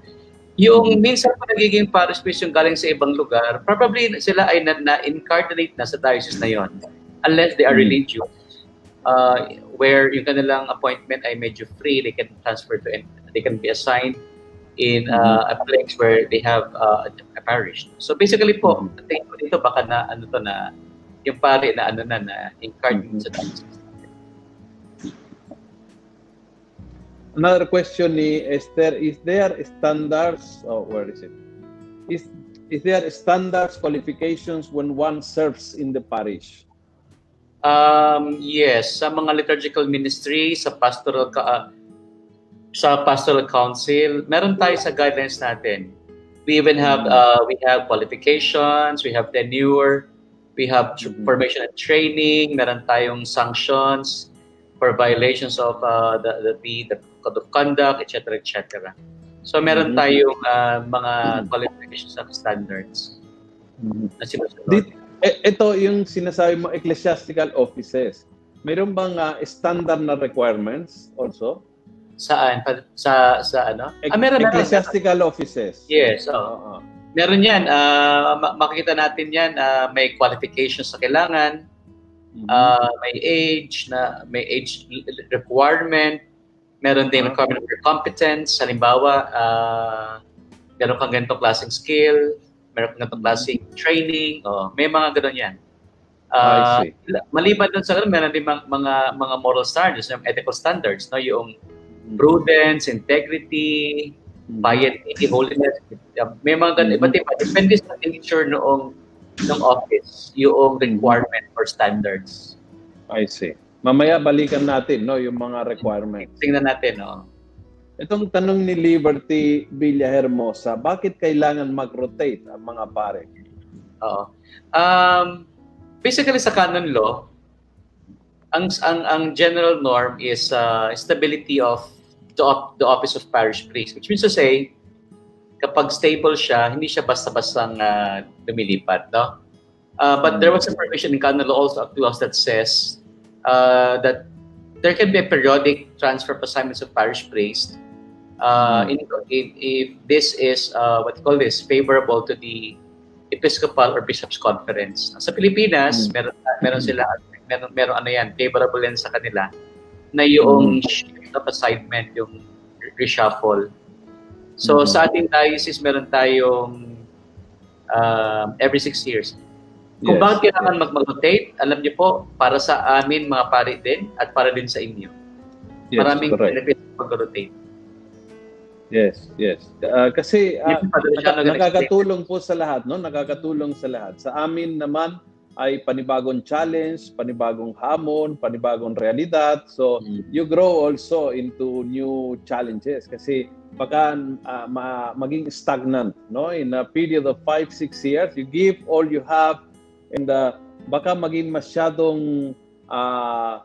Speaker 2: Yung minsan pa nagiging parish priest yung galing sa ibang lugar, probably sila ay na-incarnate na, na sa diocese na yon unless they are hmm. religious. Uh, where yung kanilang appointment ay medyo free, they can transfer to, they can be assigned in uh, a place where they have uh, a parish. So basically po, hmm. tingin ko dito baka na ano to na yung pari na ano na na incarnate sa diocese.
Speaker 1: Another question ni Esther, is there standards, oh, where is it? Is, is there standards, qualifications when one serves in the parish?
Speaker 2: Um, yes, sa mga liturgical ministry, sa pastoral uh, sa pastoral council, meron tayo sa guidelines natin. We even have uh, we have qualifications, we have tenure, we have mm-hmm. formation and training, meron tayong sanctions for violations of uh, the, the, the code of conduct, etc., etc. So meron mm-hmm. tayong uh, mga qualifications and standards
Speaker 1: mm-hmm. na sinusunod. Dit, eh, ito yung sinasabi mo ecclesiastical offices. Mayroon bang uh, standard na requirements also?
Speaker 2: Saan? Sa sa ano?
Speaker 1: E- ah, meron ecclesiastical meron. offices.
Speaker 2: Yes, oh. Uh-huh. Meron 'yan. Uh, makikita natin 'yan, uh, may qualifications sa kailangan. Mm-hmm. Uh, may age na may age requirement Meron din requirement for competence. Halimbawa, uh, meron kang ganitong klaseng skill, meron kang ganitong klaseng training, oh, may mga ganun yan. Uh, maliban dun sa ganun, meron din mga, mga, mga moral standards, yung ethical standards, no? yung mm-hmm. prudence, integrity, mm-hmm. piety, holiness. May mga ganun, iba't iba. Depende sa nature noong ng office yung requirement or standards.
Speaker 1: I see. Mamaya balikan natin no yung mga requirements.
Speaker 2: Tingnan natin no.
Speaker 1: Itong tanong ni Liberty Villahermosa, bakit kailangan mag-rotate ang mga pare?
Speaker 2: Oo. Um, basically sa canon law, ang ang ang general norm is uh, stability of the, the office of parish priest, which means to say kapag stable siya, hindi siya basta-bastang uh, lumilipat, no? Uh, but there was a provision in canon law also a clause that says uh, that there can be a periodic transfer of assignments of parish priest uh, in, if, if this is uh, what you call this favorable to the Episcopal or Bishops Conference. Sa Pilipinas, mm. meron meron sila meron meron ano yan, favorable yan sa kanila na yung mm. shift of assignment, yung reshuffle. So mm-hmm. sa ating diocese, meron tayong uh, every six years. Kung yes. bakit kailangan mag-rotate, alam niyo po, para sa amin mga pari din at para din sa inyo. Yes, Maraming benefits mag-rotate.
Speaker 1: Yes, yes. Uh, kasi uh, nakakatulong po sa lahat, no? Nakakatulong sa lahat. Sa amin naman ay panibagong challenge, panibagong hamon, panibagong realidad. So, mm. you grow also into new challenges kasi baka uh, ma- maging stagnant no in a period of 5 6 years you give all you have and uh, baka maging masyadong uh,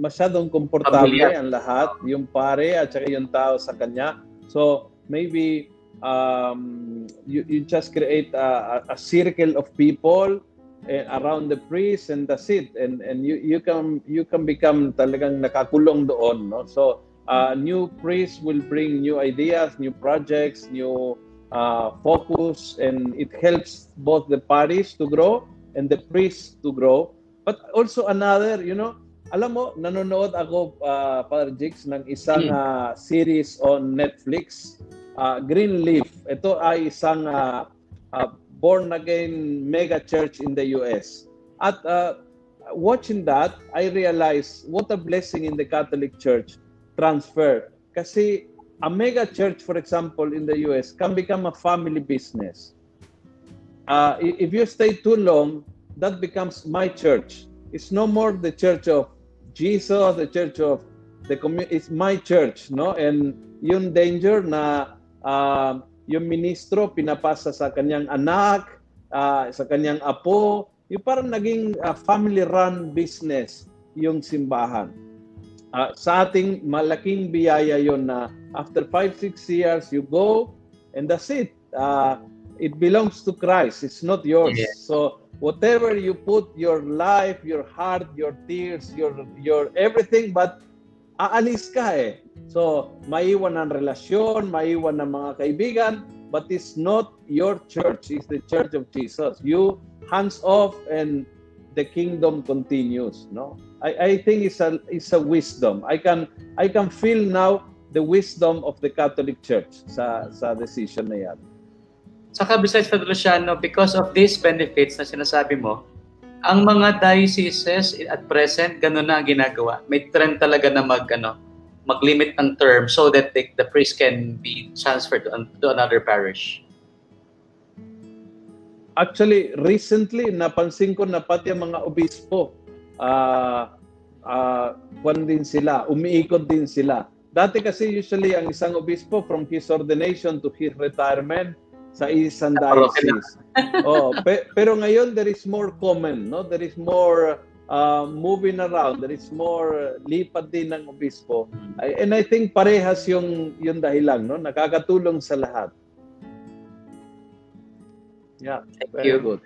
Speaker 1: masyadong komportable ang lahat yung pare at saka yung tao sa kanya. So maybe um, you, you just create a, a circle of people eh, around the priest and that's it and and you you can you can become talagang nakakulong doon no? So uh, new priests will bring new ideas, new projects, new uh, focus, and it helps both the parties to grow and the priests to grow. But also another, you know, alam mo, nanonood ako, uh, Father Jix, ng isang uh, series on Netflix, uh, Green Leaf. Ito ay isang uh, uh, born-again mega church in the US. At uh, watching that, I realized what a blessing in the Catholic Church transfer. Kasi a mega church, for example, in the US can become a family business. Uh, if you stay too long, that becomes my church. It's no more the church of Jesus, the church of the community. It's my church, no? And yung danger na uh, yung ministro pinapasa sa kanyang anak, uh, sa kanyang apo, yung parang naging uh, family-run business yung simbahan uh, sa ating malaking biyaya yon na after 5-6 years, you go and that's it. Uh, it belongs to Christ. It's not yours. Yeah. So whatever you put your life, your heart, your tears, your your everything, but aalis ka eh. So, maiwan ang relasyon, maiwan ng mga kaibigan, but it's not your church. It's the church of Jesus. You hands off and the kingdom continues, no? I, I think it's a it's a wisdom. I can I can feel now the wisdom of the Catholic Church sa sa decision na yan.
Speaker 2: Saka besides Father Luciano, because of these benefits na sinasabi mo, ang mga dioceses at present, gano'n na ang ginagawa. May trend talaga na mag, ano, mag-limit ng term so that the, the priest can be transferred to, to another parish.
Speaker 1: Actually, recently, napansin ko na pati ang mga obispo, uh, uh, kwan din sila, umiikot din sila. Dati kasi usually ang isang obispo from his ordination to his retirement sa isang diocese. oh, pe- pero ngayon there is more common, no? There is more uh, moving around, there is more lipat din ng obispo. And I think parehas yung yung dahilan, no? Nakakatulong sa lahat. Yeah, Thank very you. good.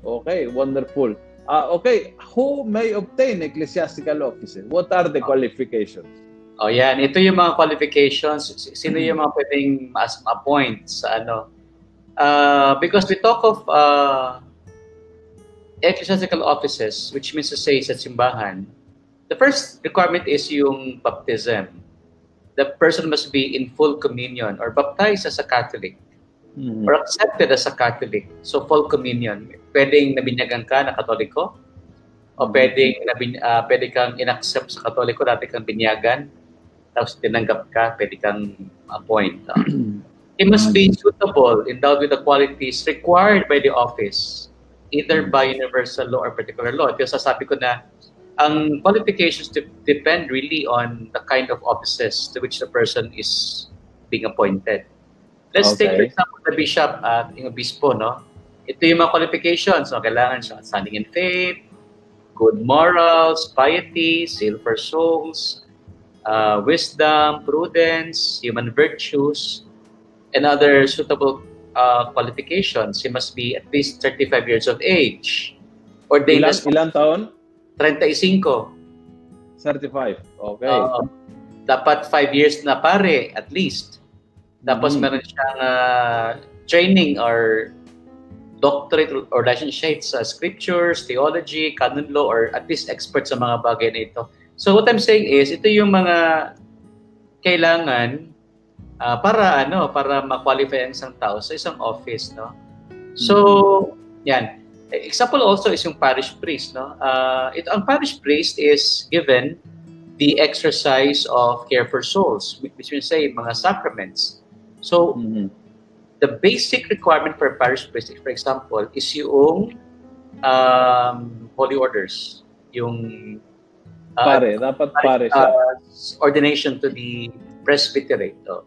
Speaker 1: Okay, wonderful. Uh, okay, who may obtain ecclesiastical offices? What are the qualifications?
Speaker 2: Oh, yan. Ito yung mga qualifications. Sino yung mga pwedeng ma-appoint sa ano? Uh, because we talk of uh, ecclesiastical offices, which means to say sa simbahan, the first requirement is yung baptism. The person must be in full communion or baptized as a Catholic mm-hmm. or accepted as a Catholic. So full communion pwedeng nabinyagan ka na katoliko o mm-hmm. pwedeng nabin, uh, pwede kang inaccept sa katoliko, dati kang binyagan, tapos tinanggap ka, pwede kang appoint. Uh. He must be suitable, endowed with the qualities required by the office either by universal law or particular law. Kaya sasabi ko na ang qualifications de- depend really on the kind of offices to which the person is being appointed. Let's take, for
Speaker 1: Okay.
Speaker 2: example, the bishop at yung obispo, no? Ito yung mga qualifications. No? Kailangan siya standing in faith, good morals, piety, zeal for souls, uh, wisdom, prudence, human virtues, and other suitable uh, qualifications. He must be at least 35 years of age. Ordained
Speaker 1: Ilan,
Speaker 2: as
Speaker 1: ilan taon?
Speaker 2: 35.
Speaker 1: 35. Okay.
Speaker 2: Oo. dapat 5 years na pare, at least. Tapos
Speaker 1: Mhm.
Speaker 2: meron siyang uh, training or doctorate or licentiate sa scriptures, theology, canon law, or at least expert sa mga bagay na ito. So what I'm saying is, ito yung mga kailangan ah, para ano, para ma-qualify ang isang tao sa isang office, no? So, yan. Example also is yung parish priest, no? Ah, ito ang parish priest is given the exercise of care for souls, which means say mga sacraments. So,
Speaker 1: Mhm.
Speaker 2: the basic requirement for a parish priest, for example, is yung um, holy orders, yung uh,
Speaker 1: Pare, dapat pare
Speaker 2: uh, ordination to the presbyterate. Oh.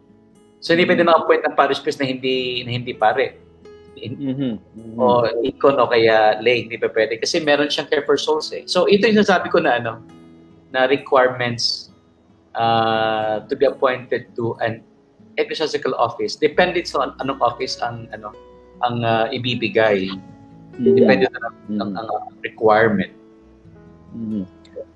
Speaker 2: So hindi pwede ma-appoint ng parish priest na hindi na hindi pare.
Speaker 1: Mhm. Mhm.
Speaker 2: O icon o kaya lay, hindi pa pwede. Kasi meron siyang care for souls eh. So ito yung nasabi ko na ano, na requirements uh, to be appointed to an ecclesiastical office. Depende sa an- anong office ang ano ang uh, ibibigay.
Speaker 1: Mhm.
Speaker 2: Depende na ang,
Speaker 1: Mhm.
Speaker 2: ang, ang uh, requirement.
Speaker 1: Mhm.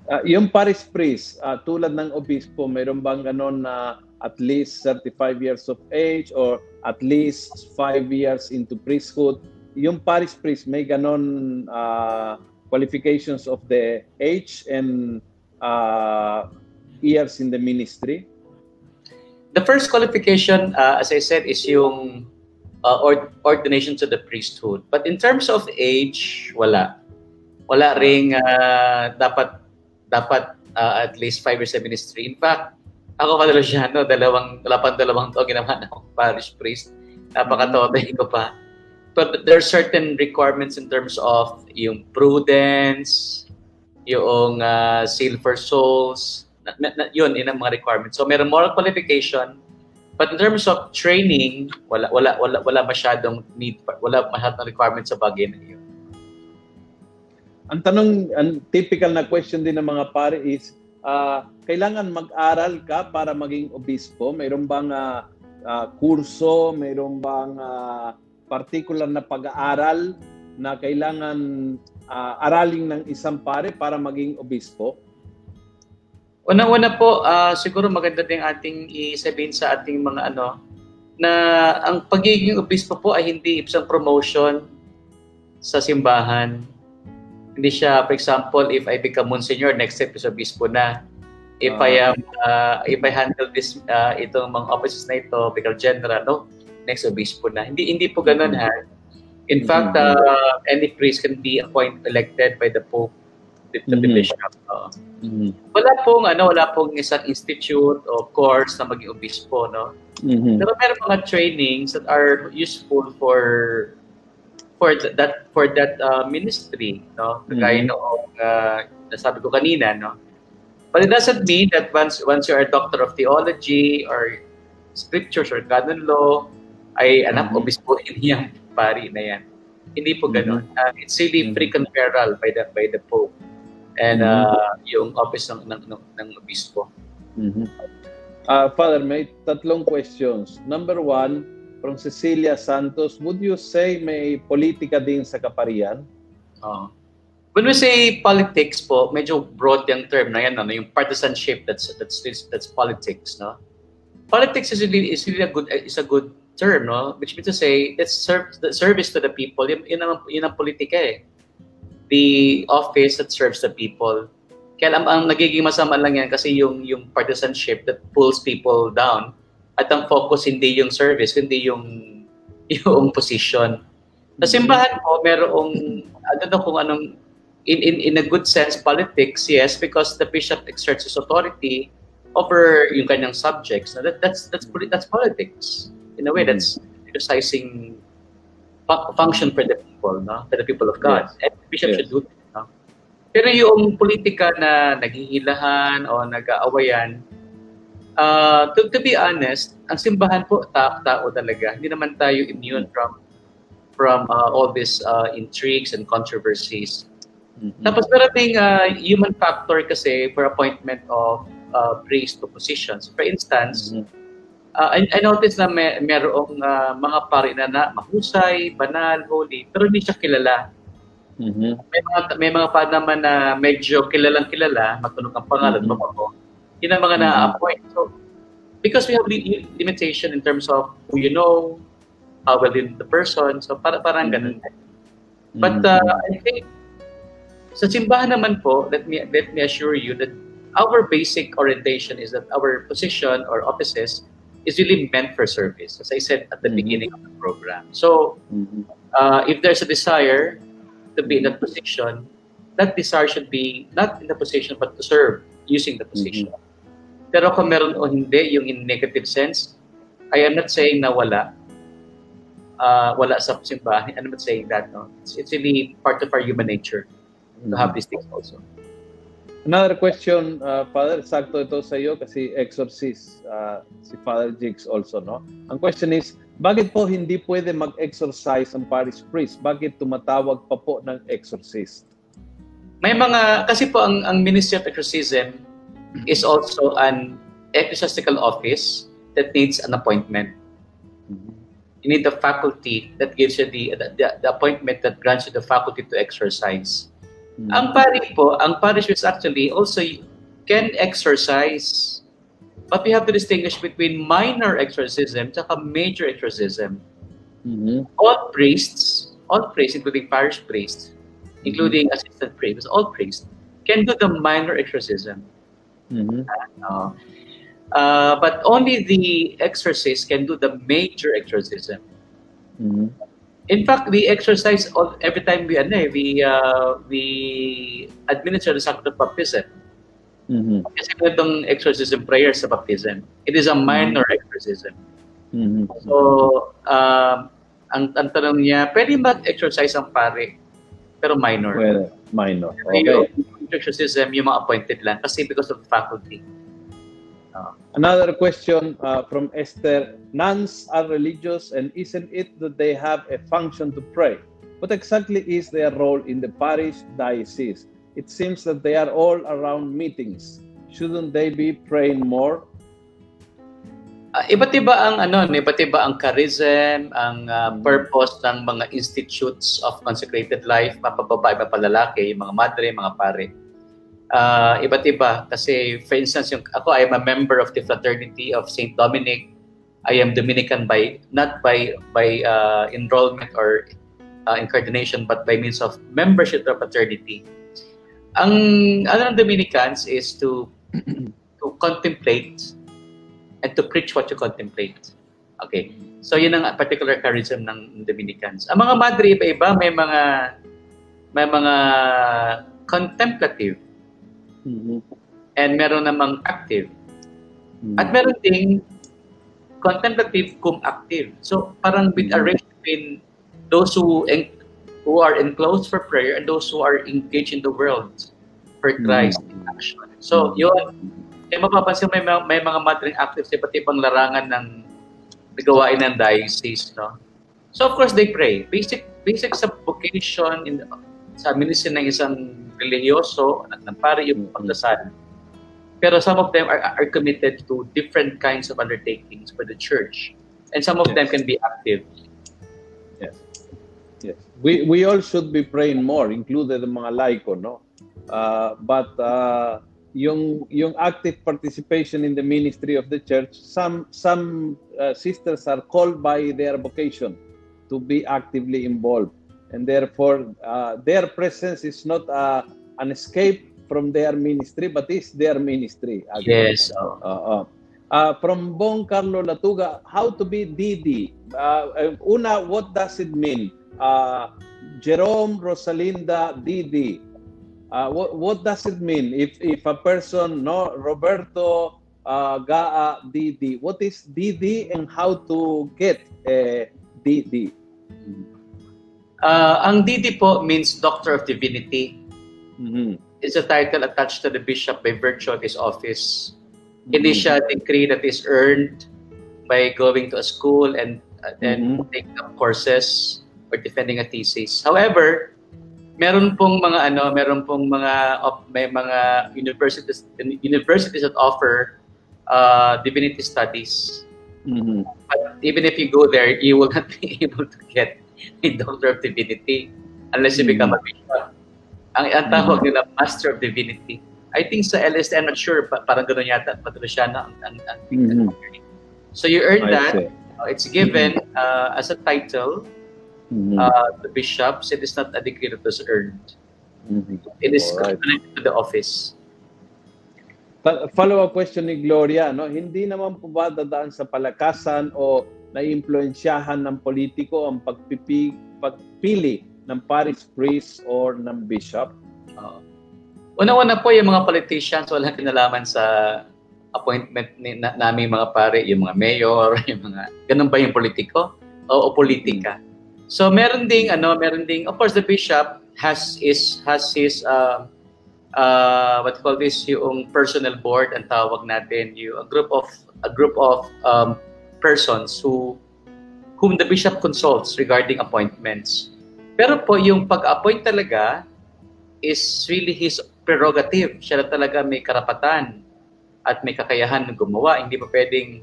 Speaker 1: Ah, yung parish priest, ah, tulad ng obispo, mayroon bang ganon na at least 35 years of age or at least 5 years into priesthood? Yung parish priest, may ganon ah, qualifications of the age and ah, years in the ministry?
Speaker 2: The first qualification, uh, as I said, is yung uh, ord- ordination to the priesthood. But in terms of age, wala. Wala ring uh, dapat dapat uh, at least five years sa ministry. In fact, ako Padalosiano, dalawang, wala pang dalawang taon ginawa na akong parish priest. Napakatote ko pa. But there are certain requirements in terms of yung prudence, yung uh, zeal for souls, na, na, na- yun, yun ang mga requirements. So meron moral qualification, but in terms of training, wala wala wala wala masyadong need, wala masyadong requirements sa bagay na yun.
Speaker 1: Ang tanong, ang typical na question din ng mga pare is, ah, kailangan mag-aral ka para maging obispo? Mayroon bang ah, ah, kurso? Mayroon bang ah, particular na pag-aaral na kailangan ah, aralin ng isang pare para maging obispo?
Speaker 2: Una-una po, ah, siguro maganda din ating isabihin sa ating mga ano, na ang pagiging obispo po ay hindi isang promotion sa simbahan. Hindi siya, for example, if I become monsignor, next step is obispo na. If I am, ah, if I handle this, ah, itong mga offices na ito, vicar general, no? Next obispo na. Hindi hindi po ganun ha. In fact, ah, any priest can be appointed, elected by the Pope, the, the
Speaker 1: Mhm.
Speaker 2: bishop. Oo. Wala pong ano, wala pong isang institute o course na maging obispo, no?
Speaker 1: Mhm.
Speaker 2: Pero meron mga trainings that are useful for for th- that for that uh, ministry, no? Kagaya
Speaker 1: Mhm.
Speaker 2: noong uh, nasabi ko kanina, no? But it doesn't mean that once once you're a doctor of theology or scriptures or canon law, ay anak
Speaker 1: Mhm.
Speaker 2: obispo yan, pari na yan. Hindi po ganun. Uh, it's really free conferral by the by the Pope and uh, yung office ng ng, ng, ng obispo.
Speaker 1: Mhm. Ah, Father, may tatlong questions. Number one, from Cecilia Santos, would you say may politika din sa kaparian?
Speaker 2: Oo. When we say politics po, medyo broad yung term na yan, ano, yung partisanship, that's that's that's politics, no? Politics is really is really a good is a good term, no? Which means to say that's serve the service to the people. Yun, yun, ang, yun ang politika eh. The office that serves the people. Kaya ang, ang nagiging masama lang yan kasi yung yung partisanship that pulls people down at ang focus hindi yung service, hindi yung yung position. Sa simbahan po, merong, I don't know kung anong, in, in, in a good sense, politics, yes, because the bishop exerts his authority over yung kanyang subjects. Now, that, that's, that's, that's politics. In a way,
Speaker 1: Mhm.
Speaker 2: that's exercising function for the people, no? For the people of God.
Speaker 1: Yes.
Speaker 2: And bishop
Speaker 1: Yes.
Speaker 2: should do that, no? Pero yung politika na naghihilahan o nag-aawayan, uh, to, to be honest, ang simbahan po, ta- tao talaga. Hindi naman tayo immune from from uh, all these uh, intrigues and controversies.
Speaker 1: Mhm.
Speaker 2: Tapos meron ding uh, human factor kasi for appointment of uh, priest to positions. For instance,
Speaker 1: Mhm.
Speaker 2: uh, I, I noticed na may, merong uh, mga pari na, na mahusay, banal, holy, pero hindi siya kilala.
Speaker 1: Mhm.
Speaker 2: May mga, may mga pa naman na medyo kilalang kilala, matunog ang pangalan,
Speaker 1: Mhm.
Speaker 2: mm Yun ang mga
Speaker 1: Mhm.
Speaker 2: na-appoint. So, because we have li- limitation in terms of who you know, how well you know the person, so para, parang
Speaker 1: Mhm.
Speaker 2: ganun. But uh, I think sa simbahan naman po, let me let me assure you that our basic orientation is that our position or offices is really meant for service, as I said at the
Speaker 1: Mhm.
Speaker 2: beginning of the program. So,
Speaker 1: Mhm.
Speaker 2: uh, if there's a desire to be in that position, that desire should be not in the position but to serve using the position. Pero kung meron o hindi, yung in negative sense, I am not saying na wala. Uh, wala sa simbahan. I'm not saying that. No? It's, it's really part of our human nature to have these things also.
Speaker 1: Another question, uh, Father, sakto ito sa iyo kasi exorcist uh, si Father Jigs also, no? Ang question is, bakit po hindi pwede mag-exorcise ang parish priest? Bakit tumatawag pa po ng exorcist?
Speaker 2: May mga, kasi po ang, ang Ministry of Exorcism is also an ecclesiastical office that needs an appointment. You need the faculty that gives you the, the, the appointment that grants you the faculty to exercise.
Speaker 1: Mhm.
Speaker 2: Ang pari po, ang parish priest actually also can exercise. But we have to distinguish between minor exorcism at major exorcism.
Speaker 1: Mhm.
Speaker 2: All priests, all priests, including parish priests, including assistant priests, all priests, can do the minor exorcism.
Speaker 1: Mhm.
Speaker 2: Uh, uh, but only the exorcist can do the major exorcism.
Speaker 1: Mhm.
Speaker 2: In fact, we exercise all, every time we ano, eh, we uh, we administer the sacrament of baptism.
Speaker 1: Mhm.
Speaker 2: Kasi itong exorcism prayer sa baptism. It is a minor exorcism.
Speaker 1: Mhm.
Speaker 2: So, um, ang, ang tanong niya, pwede mag-exercise ang pare, pero minor.
Speaker 1: Well, minor. Okay.
Speaker 2: Yung exorcism, yung mga appointed lang, kasi because of faculty.
Speaker 1: Another question uh, from Esther. Nuns are religious, and isn't it that they have a function to pray? What exactly is their role in the parish diocese? It seems that they are all around meetings. Shouldn't they be praying more?
Speaker 2: Ah, iba't iba ang ano, iba't iba ang charism, ang
Speaker 1: Mm.
Speaker 2: purpose ng mga institutes of consecrated life, mapababae, mapalalaki, mga madre, mga pare. Ah, iba't iba kasi for instance yung ako I am a member of the fraternity of St. Dominic. I am Dominican by not by by uh, enrollment or uh, incarnation but by means of membership a fraternity. Ang ano ng Dominicans is to to contemplate and to preach what you contemplate. Okay. So yun ang particular charism ng Dominicans. Ang mga madre iba-iba may mga may mga contemplative
Speaker 1: Mhm.
Speaker 2: and meron namang active.
Speaker 1: Mhm.
Speaker 2: At meron ding contemplative cum active. So parang with a
Speaker 1: Mhm.
Speaker 2: range between those who en- who are enclosed for prayer and those who are engaged in the world for Christ in action. So yun, eh mapapansin may, may mga madring active sa iba't ibang larangan ng gawain ng diocese, no? So of course they pray. Basic basic sa vocation in sa ministry ng isang religyoso at ng pare yung
Speaker 1: Mhm.
Speaker 2: pagdasal. Pero some of them are, are committed to different kinds of undertakings for the church. And some of them
Speaker 1: Yes.
Speaker 2: can be active.
Speaker 1: Yes. We we all should be praying more, included the mga laiko, no? Uh, but uh, yung yung active participation in the ministry of the church, some some uh, sisters are called by their vocation to be actively involved, and therefore uh, their presence is not uh, an escape from their ministry, but is their ministry. actually.
Speaker 2: Yes. oh.
Speaker 1: Oo. Uh, from Bong Carlo Latuga, how to be DD? Uh, uh, una, what does it mean? Uh, Jerome Rosalinda DD. Uh, what, what does it mean if if a person no Roberto uh, Gaa DD? What is DD and how to get uh, DD?
Speaker 2: Uh, ang DD po means Doctor of Divinity.
Speaker 1: Mhm.
Speaker 2: It's a title attached to the bishop by virtue of his office. Hindi siya degree that is earned by going to a school and uh, then
Speaker 1: Mhm.
Speaker 2: taking up courses or defending a thesis. However, meron pong mga ano, meron pong mga may mga universities universities that offer uh, divinity studies.
Speaker 1: Mhm.
Speaker 2: But even if you go there, you will not be able to get a doctor of divinity unless you become a bishop. Ang, ang tawag nila Master of Divinity. I think sa LSD, I'm not sure, pa, parang gano'n yata, Patriciana ang, ang, ang
Speaker 1: Mhm.
Speaker 2: So you earn
Speaker 1: I
Speaker 2: that.
Speaker 1: see.
Speaker 2: It's given uh, as a title
Speaker 1: Mhm.
Speaker 2: uh, to bishops. It is not a degree that was earned.
Speaker 1: Mhm.
Speaker 2: It is
Speaker 1: Alright.
Speaker 2: connected to the office.
Speaker 1: Follow-up question ni Gloria, no? Hindi naman po ba dadaan sa palakasan o naiimpluwensyahan ng politiko ang pagpipi, pagpili ng parish priest or ng bishop?
Speaker 2: Oo. Una-una po yung mga politicians, walang kinalaman sa appointment ni, na, namin mga pare, yung mga mayor, yung mga, ganun ba yung politiko? O, o politika. So meron ding ano, meron ding of course the bishop has is has his uh, uh, what call this yung personal board ang tawag natin yung a group of a group of um, persons who whom the bishop consults regarding appointments. Pero po yung pag-appoint talaga is really his prerogative. Siya na talaga may karapatan at may kakayahan na gumawa. Hindi pa pwedeng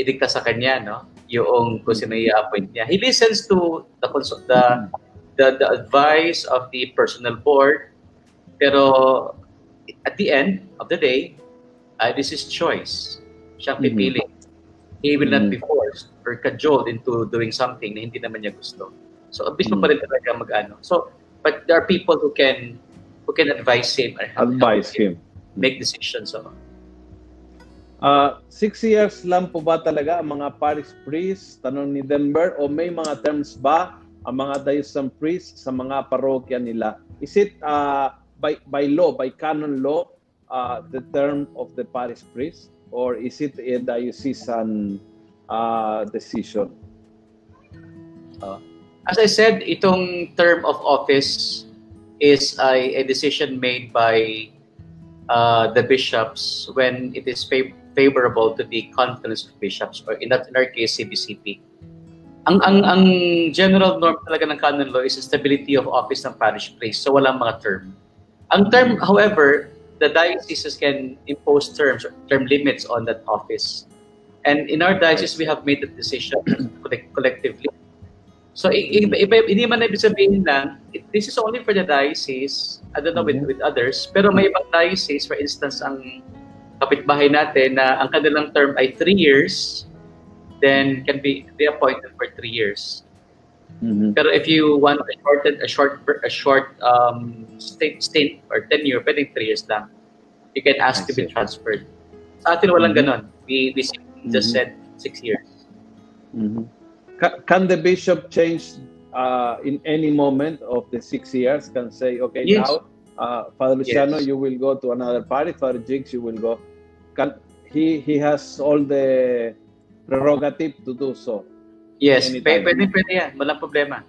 Speaker 2: idikta sa kanya, no? Yung kung sino i-appoint niya. He listens to the, the, the, the advice of the personal board. Pero at the end of the day, uh, this is choice. Siyang
Speaker 1: Mhm.
Speaker 2: pipili. He will not be forced or cajoled into doing something na hindi naman niya gusto. So, abis mo pa rin talaga mag-ano. So, but there are people who can who can advise him or
Speaker 1: Advise him.
Speaker 2: make decisions. So,
Speaker 1: Ah, six years lang po ba talaga ang mga parish priests, tanong ni Denver, o may mga terms ba ang mga diocesan priests sa mga parokya nila? Is it ah, by, by law, by canon law, ah, the term of the parish priest? Or is it a diocesan ah, decision?
Speaker 2: as I said, itong term of office is a, a decision made by uh, the bishops when it is fav- favorable to the conference of bishops or in, that, in our case, CBCP. Ang, ang, ang general norm talaga ng canon law is the stability of office ng parish priest. So walang mga term. Ang term, however, the dioceses can impose terms or term limits on that office. And in our diocese, we have made the decision collectively. So, iba, hindi man ibig sabihin lang, it, this is only for the diocese, I don't know with,
Speaker 1: Mhm.
Speaker 2: with others, pero may ibang diocese, for instance, ang kapitbahay natin na ang kanilang term ay three years, then can be be appointed for three years.
Speaker 1: Mhm.
Speaker 2: Pero if you want a short, a short, a short um, stint, stint or tenure, pwedeng three years lang. You can ask to
Speaker 1: I
Speaker 2: be
Speaker 1: see.
Speaker 2: transferred. Sa atin walang
Speaker 1: Mhm.
Speaker 2: ganon. We, we just
Speaker 1: Mhm.
Speaker 2: said six years.
Speaker 1: Mhm. Ca- Can the bishop change uh, in any moment of the six years? Can say, okay,
Speaker 2: Yes.
Speaker 1: now, uh, Father Luciano,
Speaker 2: Yes.
Speaker 1: you will go to another party. Father Jigs, you will go. Can he? He has all the prerogative to do so.
Speaker 2: Yes,
Speaker 1: Anytime.
Speaker 2: pwede, pwede, yan. Walang problema.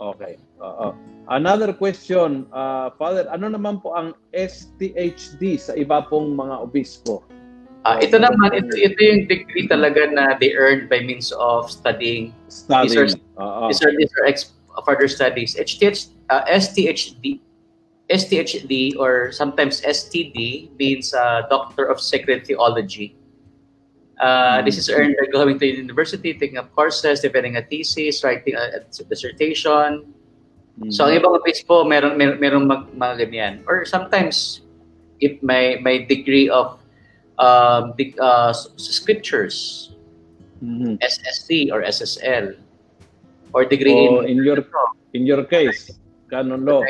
Speaker 1: Okay. Oo. Another question, uh, Father, ano naman po ang STHD sa iba pong mga obispo?
Speaker 2: Ah, ito naman, ito, ito yung degree talaga na they earned by means of studying.
Speaker 1: Studying.
Speaker 2: These
Speaker 1: Oo.
Speaker 2: These are, these are ex- further studies. HTH, uh, STHD, STHD or sometimes STD means uh, Doctor of Sacred Theology. Uh, This is earned by going to university, taking up courses, defending a thesis, writing a, a dissertation.
Speaker 1: Mhm.
Speaker 2: So ang ibang obispo meron meron, meron mag, mga ganyan. Or sometimes if may may degree of um the, uh, s- scriptures,
Speaker 1: Mhm.
Speaker 2: SSC or SSL or degree
Speaker 1: Oh,
Speaker 2: in
Speaker 1: in your in your case, canon law.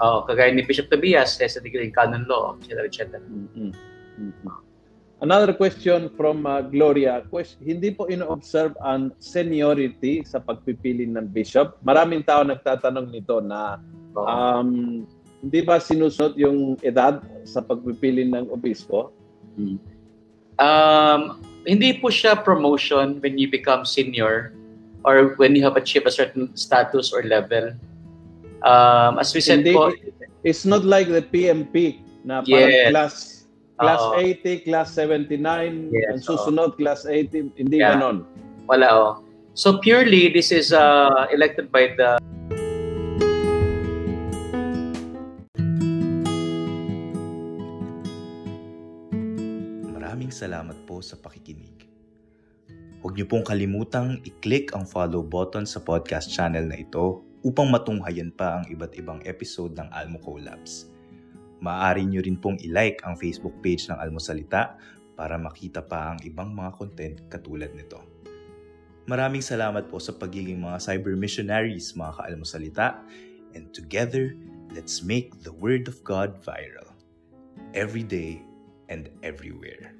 Speaker 2: Oh, kagaya ni Bishop Tobias, has a degree in canon law, etc. etc.
Speaker 1: Mhm. Mhm. Another question from uh, Gloria. Question, hindi po ino-observe ang seniority sa pagpipili ng bishop. Maraming tao nagtatanong nito na um, hindi ba sinusunod yung edad sa pagpipili ng obispo?
Speaker 2: Um, hindi po siya promotion when you become senior. or when you have achieved a certain status or level. Um, as we said
Speaker 1: Hindi,
Speaker 2: po,
Speaker 1: it's not like the PMP na parang
Speaker 2: Yes.
Speaker 1: class class
Speaker 2: Oo.
Speaker 1: 80, class 79,
Speaker 2: Yes,
Speaker 1: ang susunod class 80, hindi
Speaker 2: Yeah.
Speaker 1: ganon.
Speaker 2: wala oh. So purely, this is uh, elected by the
Speaker 3: Maraming salamat po sa pakikinig. Huwag niyo pong kalimutang i-click ang follow button sa podcast channel na ito upang matunghayan pa ang iba't ibang episode ng Almo Collabs. Maaari niyo rin pong i-like ang Facebook page ng Almo Salita para makita pa ang ibang mga content katulad nito. Maraming salamat po sa pagiging mga cyber missionaries mga ka-Almo Salita and together, let's make the Word of God viral. Every day and everywhere.